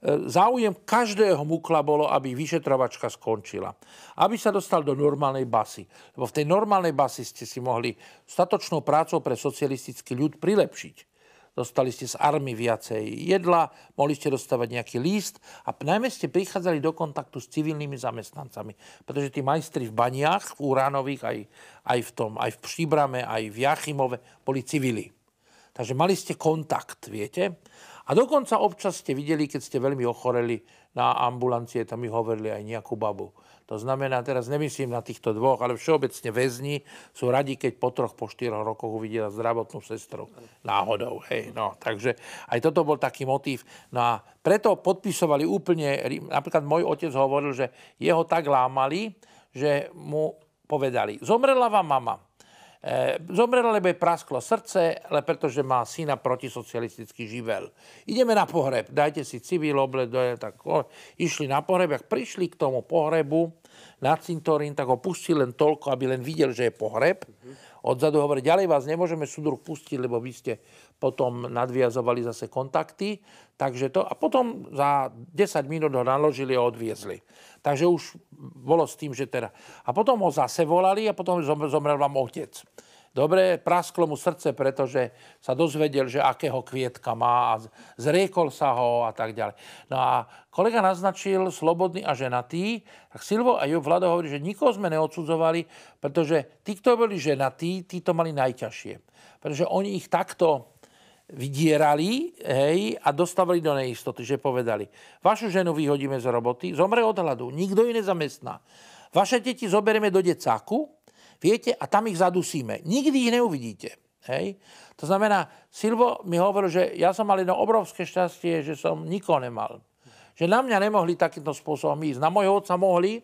[SPEAKER 2] záujem každého mukla bolo, aby vyšetrovačka skončila. Aby sa dostal do normálnej basy. Lebo v tej normálnej basy ste si mohli statočnou prácou pre socialistický ľud prilepšiť. Dostali ste z army viacej jedla, mohli ste dostávať nejaký líst a najmä ste prichádzali do kontaktu s civilnými zamestnancami. Pretože tí majstri v baniach, v Uránových, aj, aj, v tom, aj v Příbrame, aj v Jachimove, boli civili. Takže mali ste kontakt, viete? A dokonca občas ste videli, keď ste veľmi ochoreli na ambulancie, tam mi hovorili aj nejakú babu. To znamená, teraz nemyslím na týchto dvoch, ale všeobecne väzni sú radi, keď po troch, po štyroch rokoch uvidia zdravotnú sestru. Náhodou, hej. No, takže aj toto bol taký motív. No a preto podpisovali úplne, napríklad môj otec hovoril, že jeho tak lámali, že mu povedali, zomrela vám mama, zomrel, lebo je prasklo srdce, ale pretože má syna protisocialistický živel. Ideme na pohreb, dajte si civil, obledoje, tak o, išli na pohreb, ak prišli k tomu pohrebu na cintorín, tak ho pustili len toľko, aby len videl, že je pohreb. Odzadu hovorí, ďalej vás nemôžeme súdruh pustiť, lebo vy ste potom nadviazovali zase kontakty. Takže to, a potom za 10 minút ho naložili a odviezli. Takže už bolo s tým, že teda... A potom ho zase volali a potom zomrel vám otec. Dobre, prasklo mu srdce, pretože sa dozvedel, že akého kvietka má a zriekol sa ho a tak ďalej. No a kolega naznačil slobodný a ženatý, tak Silvo a Jo Vlado hovorí, že nikoho sme neodsudzovali, pretože tí, kto boli ženatí, tí to mali najťažšie. Pretože oni ich takto vydierali hej, a dostávali do neistoty, že povedali, vašu ženu vyhodíme z roboty, zomre od hladu, nikto ju nezamestná. Vaše deti zoberieme do decáku, viete, a tam ich zadusíme. Nikdy ich neuvidíte. Hej. To znamená, Silvo mi hovoril, že ja som mal jedno obrovské šťastie, že som nikoho nemal. Že na mňa nemohli takýmto spôsobom ísť. Na mojho otca mohli,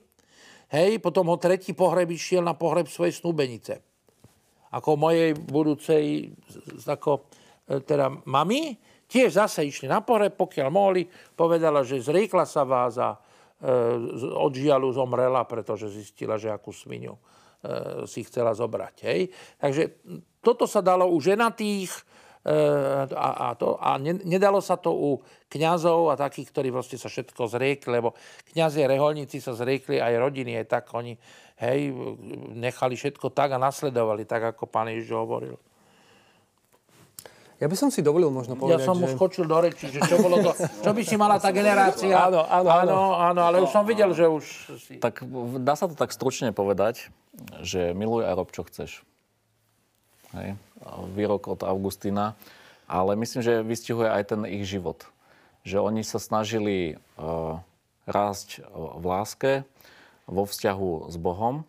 [SPEAKER 2] hej, potom ho tretí pohreb išiel na pohreb svojej snúbenice. Ako mojej budúcej, ako, teda mami, tiež zase išli na pohreb, pokiaľ mohli, povedala, že zriekla sa vás a od žialu zomrela, pretože zistila, že akú svinu si chcela zobrať. Hej. Takže toto sa dalo u ženatých, a, a, to, a ne, nedalo sa to u kňazov a takých, ktorí proste sa všetko zriekli, lebo kňazi reholníci sa zriekli aj rodiny, aj tak oni hej, nechali všetko tak a nasledovali, tak ako pán Ježiš hovoril.
[SPEAKER 1] Ja by som si dovolil možno povedať,
[SPEAKER 2] Ja som
[SPEAKER 1] že...
[SPEAKER 2] už skočil do reči, že čo bolo to, čo by si mala tá generácia.
[SPEAKER 1] Áno, áno, áno.
[SPEAKER 2] áno, ale už som videl, že už si...
[SPEAKER 3] Tak dá sa to tak stručne povedať, že miluj a rob, čo chceš. Hej. Výrok od Augustína. Ale myslím, že vystihuje aj ten ich život. Že oni sa snažili uh, rásť v láske, vo vzťahu s Bohom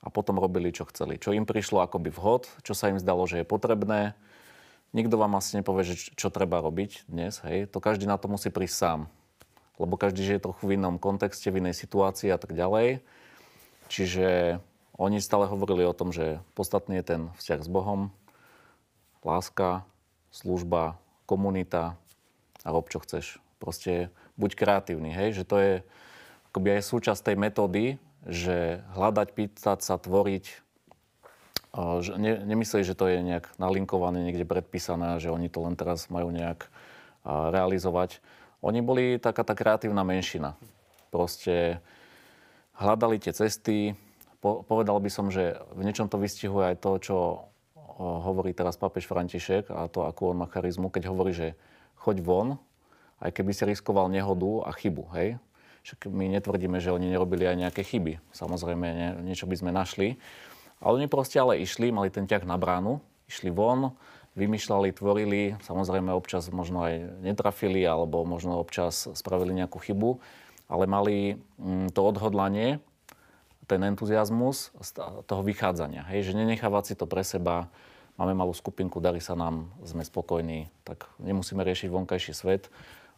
[SPEAKER 3] a potom robili, čo chceli. Čo im prišlo akoby vhod, čo sa im zdalo, že je potrebné, Nikto vám asi nepovie, že čo treba robiť dnes, hej. To každý na to musí prísť sám. Lebo každý žije trochu v inom kontexte, v inej situácii a tak ďalej. Čiže oni stále hovorili o tom, že podstatný je ten vzťah s Bohom, láska, služba, komunita a rob, čo chceš. Proste buď kreatívny, hej, že to je akoby aj súčasť tej metódy, že hľadať, pýtať sa, tvoriť, že ne, nemysleli, že to je nejak nalinkované, niekde predpísané, že oni to len teraz majú nejak realizovať. Oni boli taká tá kreatívna menšina. Proste hľadali tie cesty. Po, povedal by som, že v niečom to vystihuje aj to, čo hovorí teraz pápež František a to, akú on má charizmu, keď hovorí, že choď von, aj keby si riskoval nehodu a chybu, hej? Však my netvrdíme, že oni nerobili aj nejaké chyby. Samozrejme, nie, niečo by sme našli. Ale oni proste ale išli, mali ten ťah na bránu, išli von, vymýšľali, tvorili, samozrejme občas možno aj netrafili, alebo možno občas spravili nejakú chybu, ale mali mm, to odhodlanie, ten entuziasmus toho vychádzania. Hej, že nenechávať si to pre seba, máme malú skupinku, darí sa nám, sme spokojní, tak nemusíme riešiť vonkajší svet.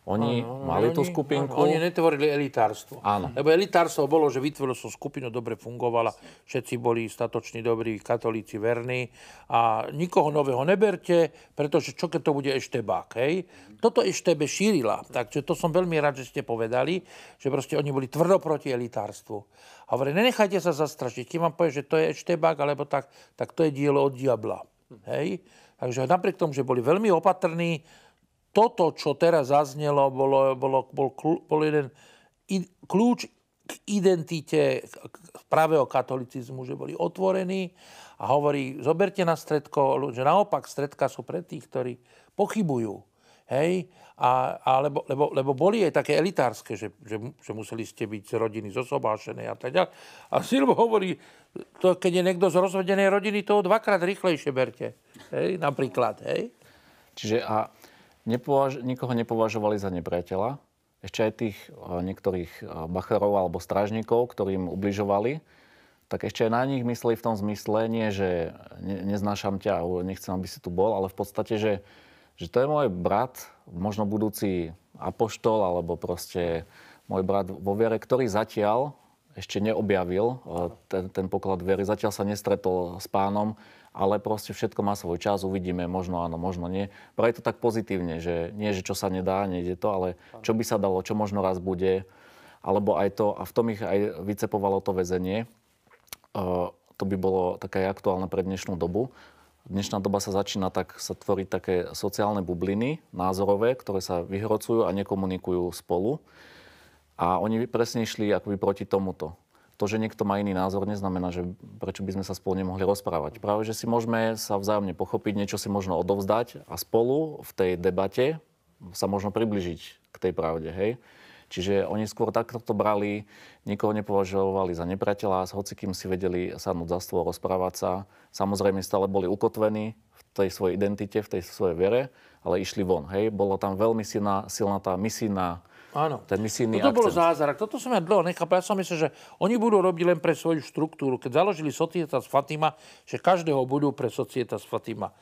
[SPEAKER 3] Oni áno, mali oni, tú skupinku.
[SPEAKER 2] Áno, oni netvorili elitárstvo.
[SPEAKER 3] Áno.
[SPEAKER 2] Lebo elitárstvo bolo, že vytvoril som skupinu, dobre fungovala, všetci boli statoční, dobrí, katolíci, verní a nikoho nového neberte, pretože čo keď to bude eštebák, hej? Toto eštebe šírila, takže to som veľmi rád, že ste povedali, že proste oni boli tvrdo proti elitárstvu. A hovorí, nenechajte sa zastrašiť, keď vám povie, že to je eštebák, alebo tak, tak to je dielo od diabla. Hej? Takže napriek tomu, že boli veľmi opatrní, toto, čo teraz zaznelo, bolo, bolo, bol, bol jeden kľúč k identite pravého katolicizmu, že boli otvorení a hovorí, zoberte na stredko, že naopak stredka sú pre tých, ktorí pochybujú. Hej? A, a lebo, lebo, lebo boli aj také elitárske, že, že, že museli ste byť z rodiny zosobášené a tak ďalej. A Silvo hovorí, to, keď je niekto z rozvedenej rodiny, toho dvakrát rýchlejšie berte. Hej? Napríklad. Hej?
[SPEAKER 3] Čiže a nepovaž- nikoho nepovažovali za nepriateľa. Ešte aj tých niektorých bacharov alebo strážnikov, ktorým ubližovali, tak ešte aj na nich mysleli v tom zmysle, nie, že ne, neznášam ťa, nechcem, aby si tu bol, ale v podstate, že, že to je môj brat, možno budúci apoštol, alebo proste môj brat vo viere, ktorý zatiaľ ešte neobjavil ten, ten poklad viery, zatiaľ sa nestretol s pánom, ale proste všetko má svoj čas, uvidíme, možno áno, možno nie. Práve to tak pozitívne, že nie, že čo sa nedá, nejde to, ale čo by sa dalo, čo možno raz bude, alebo aj to, a v tom ich aj vycepovalo to väzenie, to by bolo také aktuálne pre dnešnú dobu. Dnešná doba sa začína tak sa tvoriť také sociálne bubliny názorové, ktoré sa vyhrocujú a nekomunikujú spolu. A oni presne išli akoby proti tomuto to, že niekto má iný názor, neznamená, že prečo by sme sa spolu nemohli rozprávať. Práve, že si môžeme sa vzájomne pochopiť, niečo si možno odovzdať a spolu v tej debate sa možno približiť k tej pravde, hej? Čiže oni skôr takto to brali, nikoho nepovažovali za nepriateľa, s hocikým si vedeli sadnúť za stôl, rozprávať sa. Samozrejme stále boli ukotvení v tej svojej identite, v tej svojej viere, ale išli von. Hej? Bola tam veľmi silná, silná tá misijná
[SPEAKER 2] Áno.
[SPEAKER 3] Ten misijný
[SPEAKER 2] Toto
[SPEAKER 3] akcent.
[SPEAKER 2] bolo zázrak. Toto som ja dlho nechápal. Ja som myslel, že oni budú robiť len pre svoju štruktúru. Keď založili Societas Fatima, že každého budú pre Societas Fatima.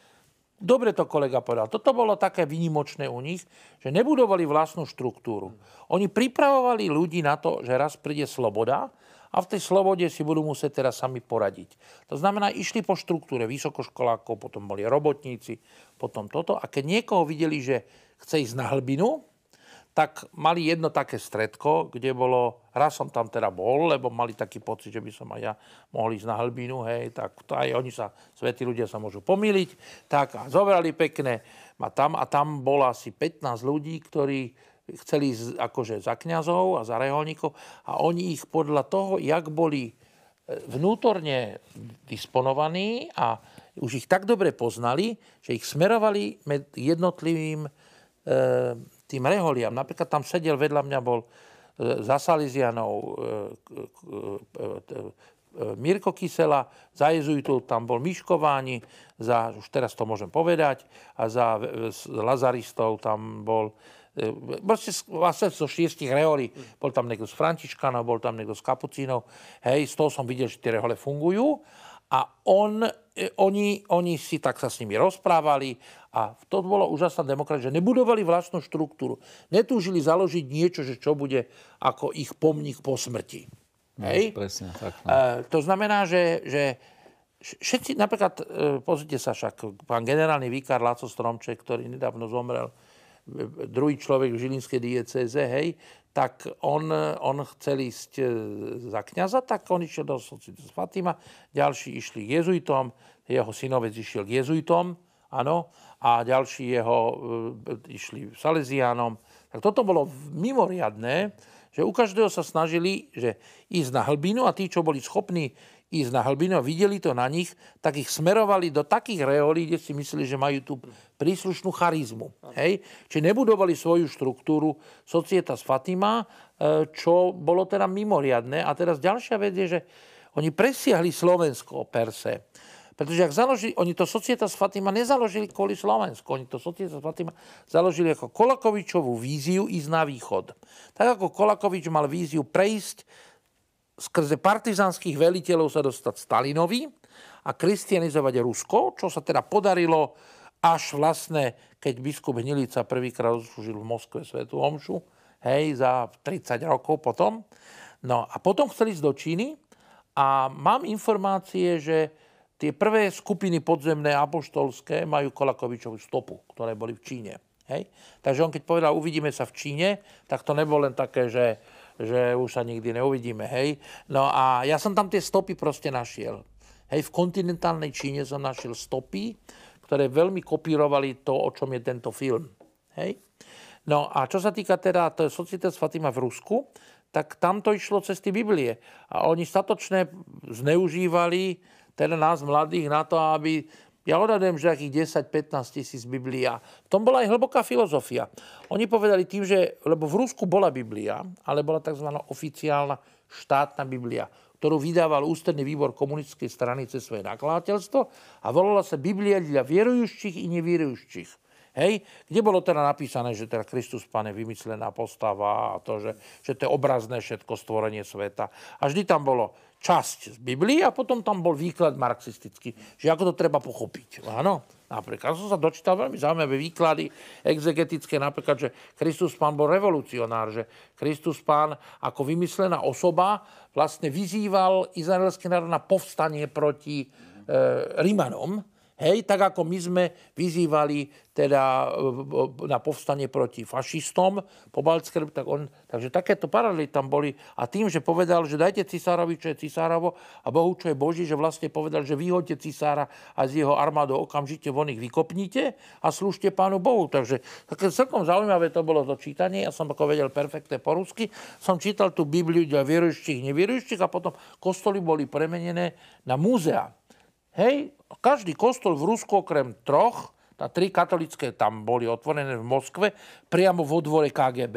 [SPEAKER 2] Dobre to kolega povedal. Toto bolo také výnimočné u nich, že nebudovali vlastnú štruktúru. Oni pripravovali ľudí na to, že raz príde sloboda a v tej slobode si budú musieť teraz sami poradiť. To znamená, išli po štruktúre vysokoškolákov, potom boli robotníci, potom toto. A keď niekoho videli, že chce ísť na hlbinu, tak mali jedno také stredko, kde bolo, raz som tam teda bol, lebo mali taký pocit, že by som aj ja mohol ísť na hlbinu, hej, tak to aj oni sa, svetí ľudia sa môžu pomýliť, tak a zobrali pekne ma tam a tam bolo asi 15 ľudí, ktorí chceli ísť akože za kňazov a za reholníkov a oni ich podľa toho, jak boli e, vnútorne disponovaní a už ich tak dobre poznali, že ich smerovali med jednotlivým e, tým reholiam. Napríklad tam sedel vedľa mňa bol e, za Salizianov e, e, Mirko Kysela, za jezuitov tam bol Miškováni, za, už teraz to môžem povedať, a za Lazaristov tam bol proste vlastne zo šiestich reholí. Bol tam niekto z Františkanov, bol tam niekto z Kapucínov. Hej, z toho som videl, že tie rehole fungujú. A on, oni, oni si tak sa s nimi rozprávali a to bolo úžasná demokracia, že nebudovali vlastnú štruktúru. Netúžili založiť niečo, že čo bude ako ich pomník po smrti.
[SPEAKER 3] No, Hej? Presne, tak. No.
[SPEAKER 2] E, to znamená, že, že všetci, napríklad, e, pozrite sa však, pán generálny vikár Laco Stromček, ktorý nedávno zomrel, e, druhý človek v Žilinskej diecéze, hej, tak on, on chcel ísť e, za kniaza, tak on išiel do Societas Fatima, ďalší išli k jezuitom, jeho synovec išiel k jezuitom, áno, a ďalší jeho e, išli Salesiánom. Tak toto bolo mimoriadné, že u každého sa snažili že ísť na hlbinu a tí, čo boli schopní ísť na hlbinu a videli to na nich, tak ich smerovali do takých reolí, kde si mysleli, že majú tú príslušnú charizmu. Hej? Čiže nebudovali svoju štruktúru Societas Fatima, e, čo bolo teda mimoriadne. A teraz ďalšia vec je, že oni presiahli Slovensko per se. Pretože ak založili, oni to Societas Fatima nezaložili kvôli Slovensku, oni to Societas Fatima založili ako Kolakovičovú víziu ísť na východ. Tak ako Kolakovič mal víziu prejsť skrze partizánskych veliteľov sa dostať Stalinovi a kristianizovať Rusko, čo sa teda podarilo až vlastne, keď biskup Hnilica prvýkrát slúžil v Moskve svetu Omšu, hej, za 30 rokov potom. No a potom chceli ísť do Číny a mám informácie, že tie prvé skupiny podzemné apoštolské majú Kolakovičovú stopu, ktoré boli v Číne. Hej? Takže on keď povedal, uvidíme sa v Číne, tak to nebolo len také, že že už sa nikdy neuvidíme, hej. No a ja som tam tie stopy proste našiel. Hej, v kontinentálnej Číne som našiel stopy, ktoré veľmi kopírovali to, o čom je tento film. Hej. No a čo sa týka teda Societas Fatima v Rusku, tak tam to išlo cez tie Biblie. A oni statočne zneužívali teda nás mladých na to, aby ja odhadujem, že akých 10-15 tisíc Biblia. V tom bola aj hlboká filozofia. Oni povedali tým, že, lebo v Rusku bola Biblia, ale bola tzv. oficiálna štátna Biblia, ktorú vydával Ústredný výbor komunistickej strany cez svoje nakladateľstvo a volala sa Biblia dla vierujúcich i nevierujúcich. Hej? Kde bolo teda napísané, že teda Kristus Pane vymyslená postava a to, že, že to je obrazné všetko stvorenie sveta. A vždy tam bolo časť z Biblii a potom tam bol výklad marxistický, že ako to treba pochopiť. Áno, napríklad som sa dočítal veľmi zaujímavé výklady exegetické, napríklad, že Kristus Pán bol revolucionár, že Kristus Pán ako vymyslená osoba vlastne vyzýval izraelský národ na povstanie proti e, Rimanom, Hej, tak ako my sme vyzývali teda e, na povstanie proti fašistom po Balcké, tak on, takže takéto paralely tam boli. A tým, že povedal, že dajte cisárovi, čo je cisárovo a Bohu, čo je Boží, že vlastne povedal, že vyhoďte cisára a z jeho armádou okamžite von ich vykopnite a slúžte pánu Bohu. Takže také celkom zaujímavé to bolo to čítanie. Ja som ako vedel perfektne po rusky. Som čítal tú Bibliu dla vierujúcich, nevierujúcich a potom kostoly boli premenené na múzea. Hej, každý kostol v Rusku okrem troch, tá tri katolické tam boli otvorené v Moskve, priamo vo dvore KGB.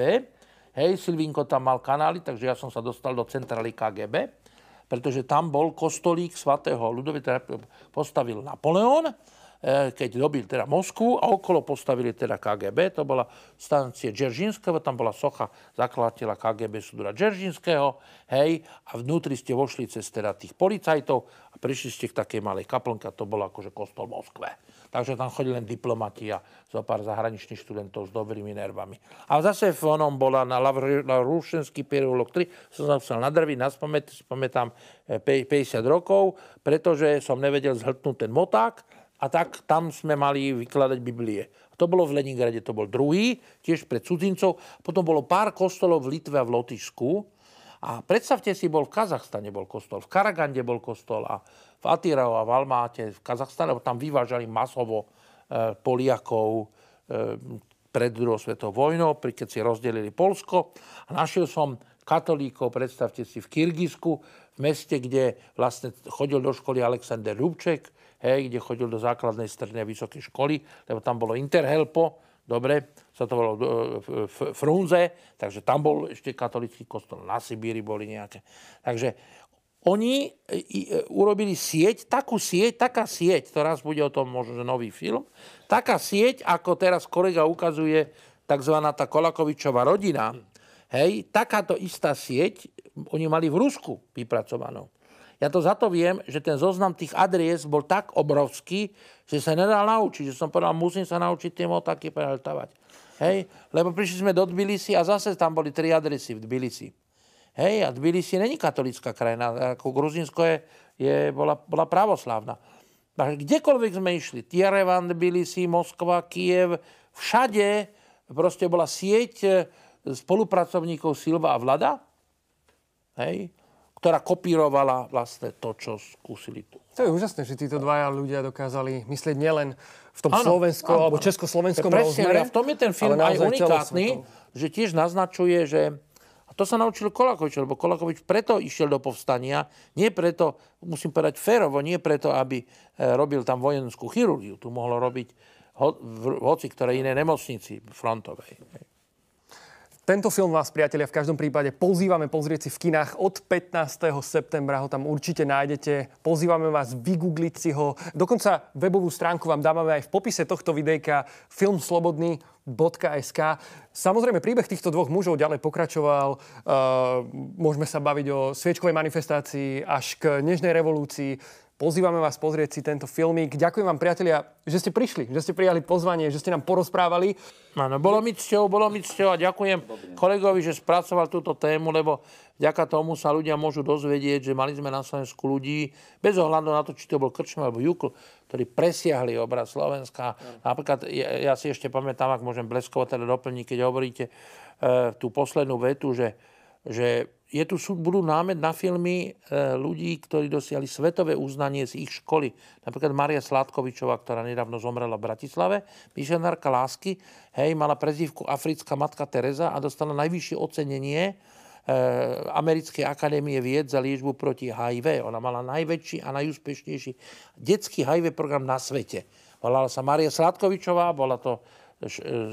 [SPEAKER 2] Hej, Silvinko tam mal kanály, takže ja som sa dostal do centrály KGB, pretože tam bol kostolík svatého Ludovita, postavil Napoleon keď dobil teda Moskvu a okolo postavili teda KGB, to bola stancie Džeržinského, tam bola socha zakladateľa KGB Sudora Džeržinského, hej, a vnútri ste vošli cez teda tých policajtov a prišli ste k takej malej kaplnke, to bolo akože kostol Moskve. Takže tam chodili len diplomati a zo pár zahraničných študentov s dobrými nervami. A zase v onom bola na Lavrušenský periolog 3, som sa musel nadrviť, naspamät, pamätám 50 e, rokov, pretože som nevedel zhltnúť ten moták, a tak tam sme mali vykladať Biblie. To bolo v Leningrade, to bol druhý, tiež pre cudzincov. Potom bolo pár kostolov v Litve a v Lotyšsku. A predstavte si, bol v Kazachstane bol kostol, v Karagande bol kostol a v Atirau a v Almáte, v Kazachstane, tam vyvážali masovo e, Poliakov e, pred druhou svetovou vojnou, keď si rozdelili Polsko. A našiel som katolíkov, predstavte si, v Kyrgyzsku, v meste, kde vlastne chodil do školy Alexander Rubček, hej, kde chodil do základnej strednej vysokej školy, lebo tam bolo Interhelpo, dobre, sa to volalo e, Frunze, takže tam bol ešte katolický kostol, na Sibíri boli nejaké. Takže oni e, e, urobili sieť, takú sieť, taká sieť, teraz bude o tom možno nový film, taká sieť, ako teraz kolega ukazuje, tzv. tá Kolakovičová rodina, hej, takáto istá sieť oni mali v Rusku vypracovanú. Ja to za to viem, že ten zoznam tých adries bol tak obrovský, že sa nedal naučiť. Že som povedal, musím sa naučiť tie motaky prehltávať. Hej? Lebo prišli sme do Tbilisi a zase tam boli tri adresy v Tbilisi. Hej, a Tbilisi není katolická krajina. Ako Gruzinsko je, je, bola, bola pravoslávna. Takže kdekoľvek sme išli, Tierevan, Tbilisi, Moskva, Kiev, všade proste bola sieť eh, spolupracovníkov Silva a Vlada. Hej? Ktorá kopírovala vlastne to, čo skúsili tu.
[SPEAKER 1] To je úžasné, že títo dvaja ľudia dokázali myslieť nielen v tom ano, slovenskom alebo československom rozmere.
[SPEAKER 2] A v tom je ten film aj unikátny, že tiež naznačuje, že a to sa naučil Kolakovič, lebo Kolakovič preto išiel do povstania, nie preto, musím povedať férovo, nie preto, aby e, robil tam vojenskú chirurgiu. Tu mohlo robiť ho, v hoci ktorej inej nemocnici frontovej.
[SPEAKER 1] Tento film vás, priatelia, v každom prípade pozývame pozrieť si v kinách. Od 15. septembra ho tam určite nájdete. Pozývame vás vygoogliť si ho. Dokonca webovú stránku vám dávame aj v popise tohto videjka filmslobodný.sk. Samozrejme, príbeh týchto dvoch mužov ďalej pokračoval. Uh, môžeme sa baviť o sviečkovej manifestácii až k Nežnej revolúcii Pozývame vás pozrieť si tento filmík. Ďakujem vám, priatelia, že ste prišli, že ste prijali pozvanie, že ste nám porozprávali.
[SPEAKER 2] Áno, bolo mi cťou, bolo mi cťou a ďakujem kolegovi, že spracoval túto tému, lebo vďaka tomu sa ľudia môžu dozvedieť, že mali sme na Slovensku ľudí, bez ohľadu na to, či to bol Krčma alebo Jukl, ktorí presiahli obraz Slovenska. Napríklad, ja, ja si ešte pamätám, ak môžem bleskovo teda doplniť, keď hovoríte e, tú poslednú vetu, že, že je tu, budú námed na filmy e, ľudí, ktorí dosiahli svetové uznanie z ich školy. Napríklad Maria Sládkovičová, ktorá nedávno zomrela v Bratislave, misionárka lásky, hej, mala prezývku Africká matka Teresa a dostala najvyššie ocenenie e, Americkej akadémie vied za liečbu proti HIV. Ona mala najväčší a najúspešnejší detský HIV program na svete. Volala sa Maria Sládkovičová, bola to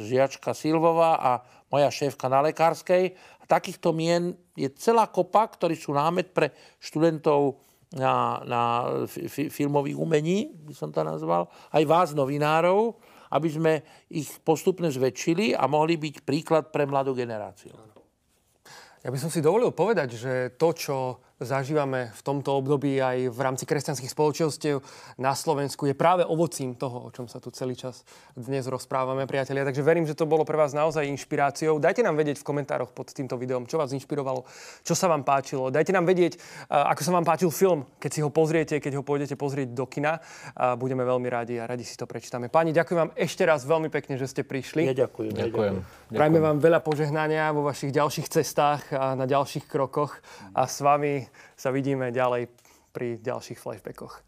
[SPEAKER 2] žiačka Silvová a moja šéfka na lekárskej takýchto mien je celá kopa, ktorí sú námet pre študentov na, na fi, filmových umení, by som to nazval, aj vás, novinárov, aby sme ich postupne zväčšili a mohli byť príklad pre mladú generáciu.
[SPEAKER 1] Ja by som si dovolil povedať, že to, čo zažívame v tomto období aj v rámci kresťanských spoločenstiev na Slovensku je práve ovocím toho, o čom sa tu celý čas dnes rozprávame, priatelia. Takže verím, že to bolo pre vás naozaj inšpiráciou. Dajte nám vedieť v komentároch pod týmto videom, čo vás inšpirovalo, čo sa vám páčilo. Dajte nám vedieť, ako sa vám páčil film, keď si ho pozriete, keď ho pôjdete pozrieť do kina. Budeme veľmi radi a radi si to prečítame. Páni, ďakujem vám ešte raz veľmi pekne, že ste prišli.
[SPEAKER 2] Ja ďakujem.
[SPEAKER 3] Ďakujem.
[SPEAKER 1] Prajme vám veľa požehnania vo vašich ďalších cestách a na ďalších krokoch a s vami sa vidíme ďalej pri ďalších flashbackoch.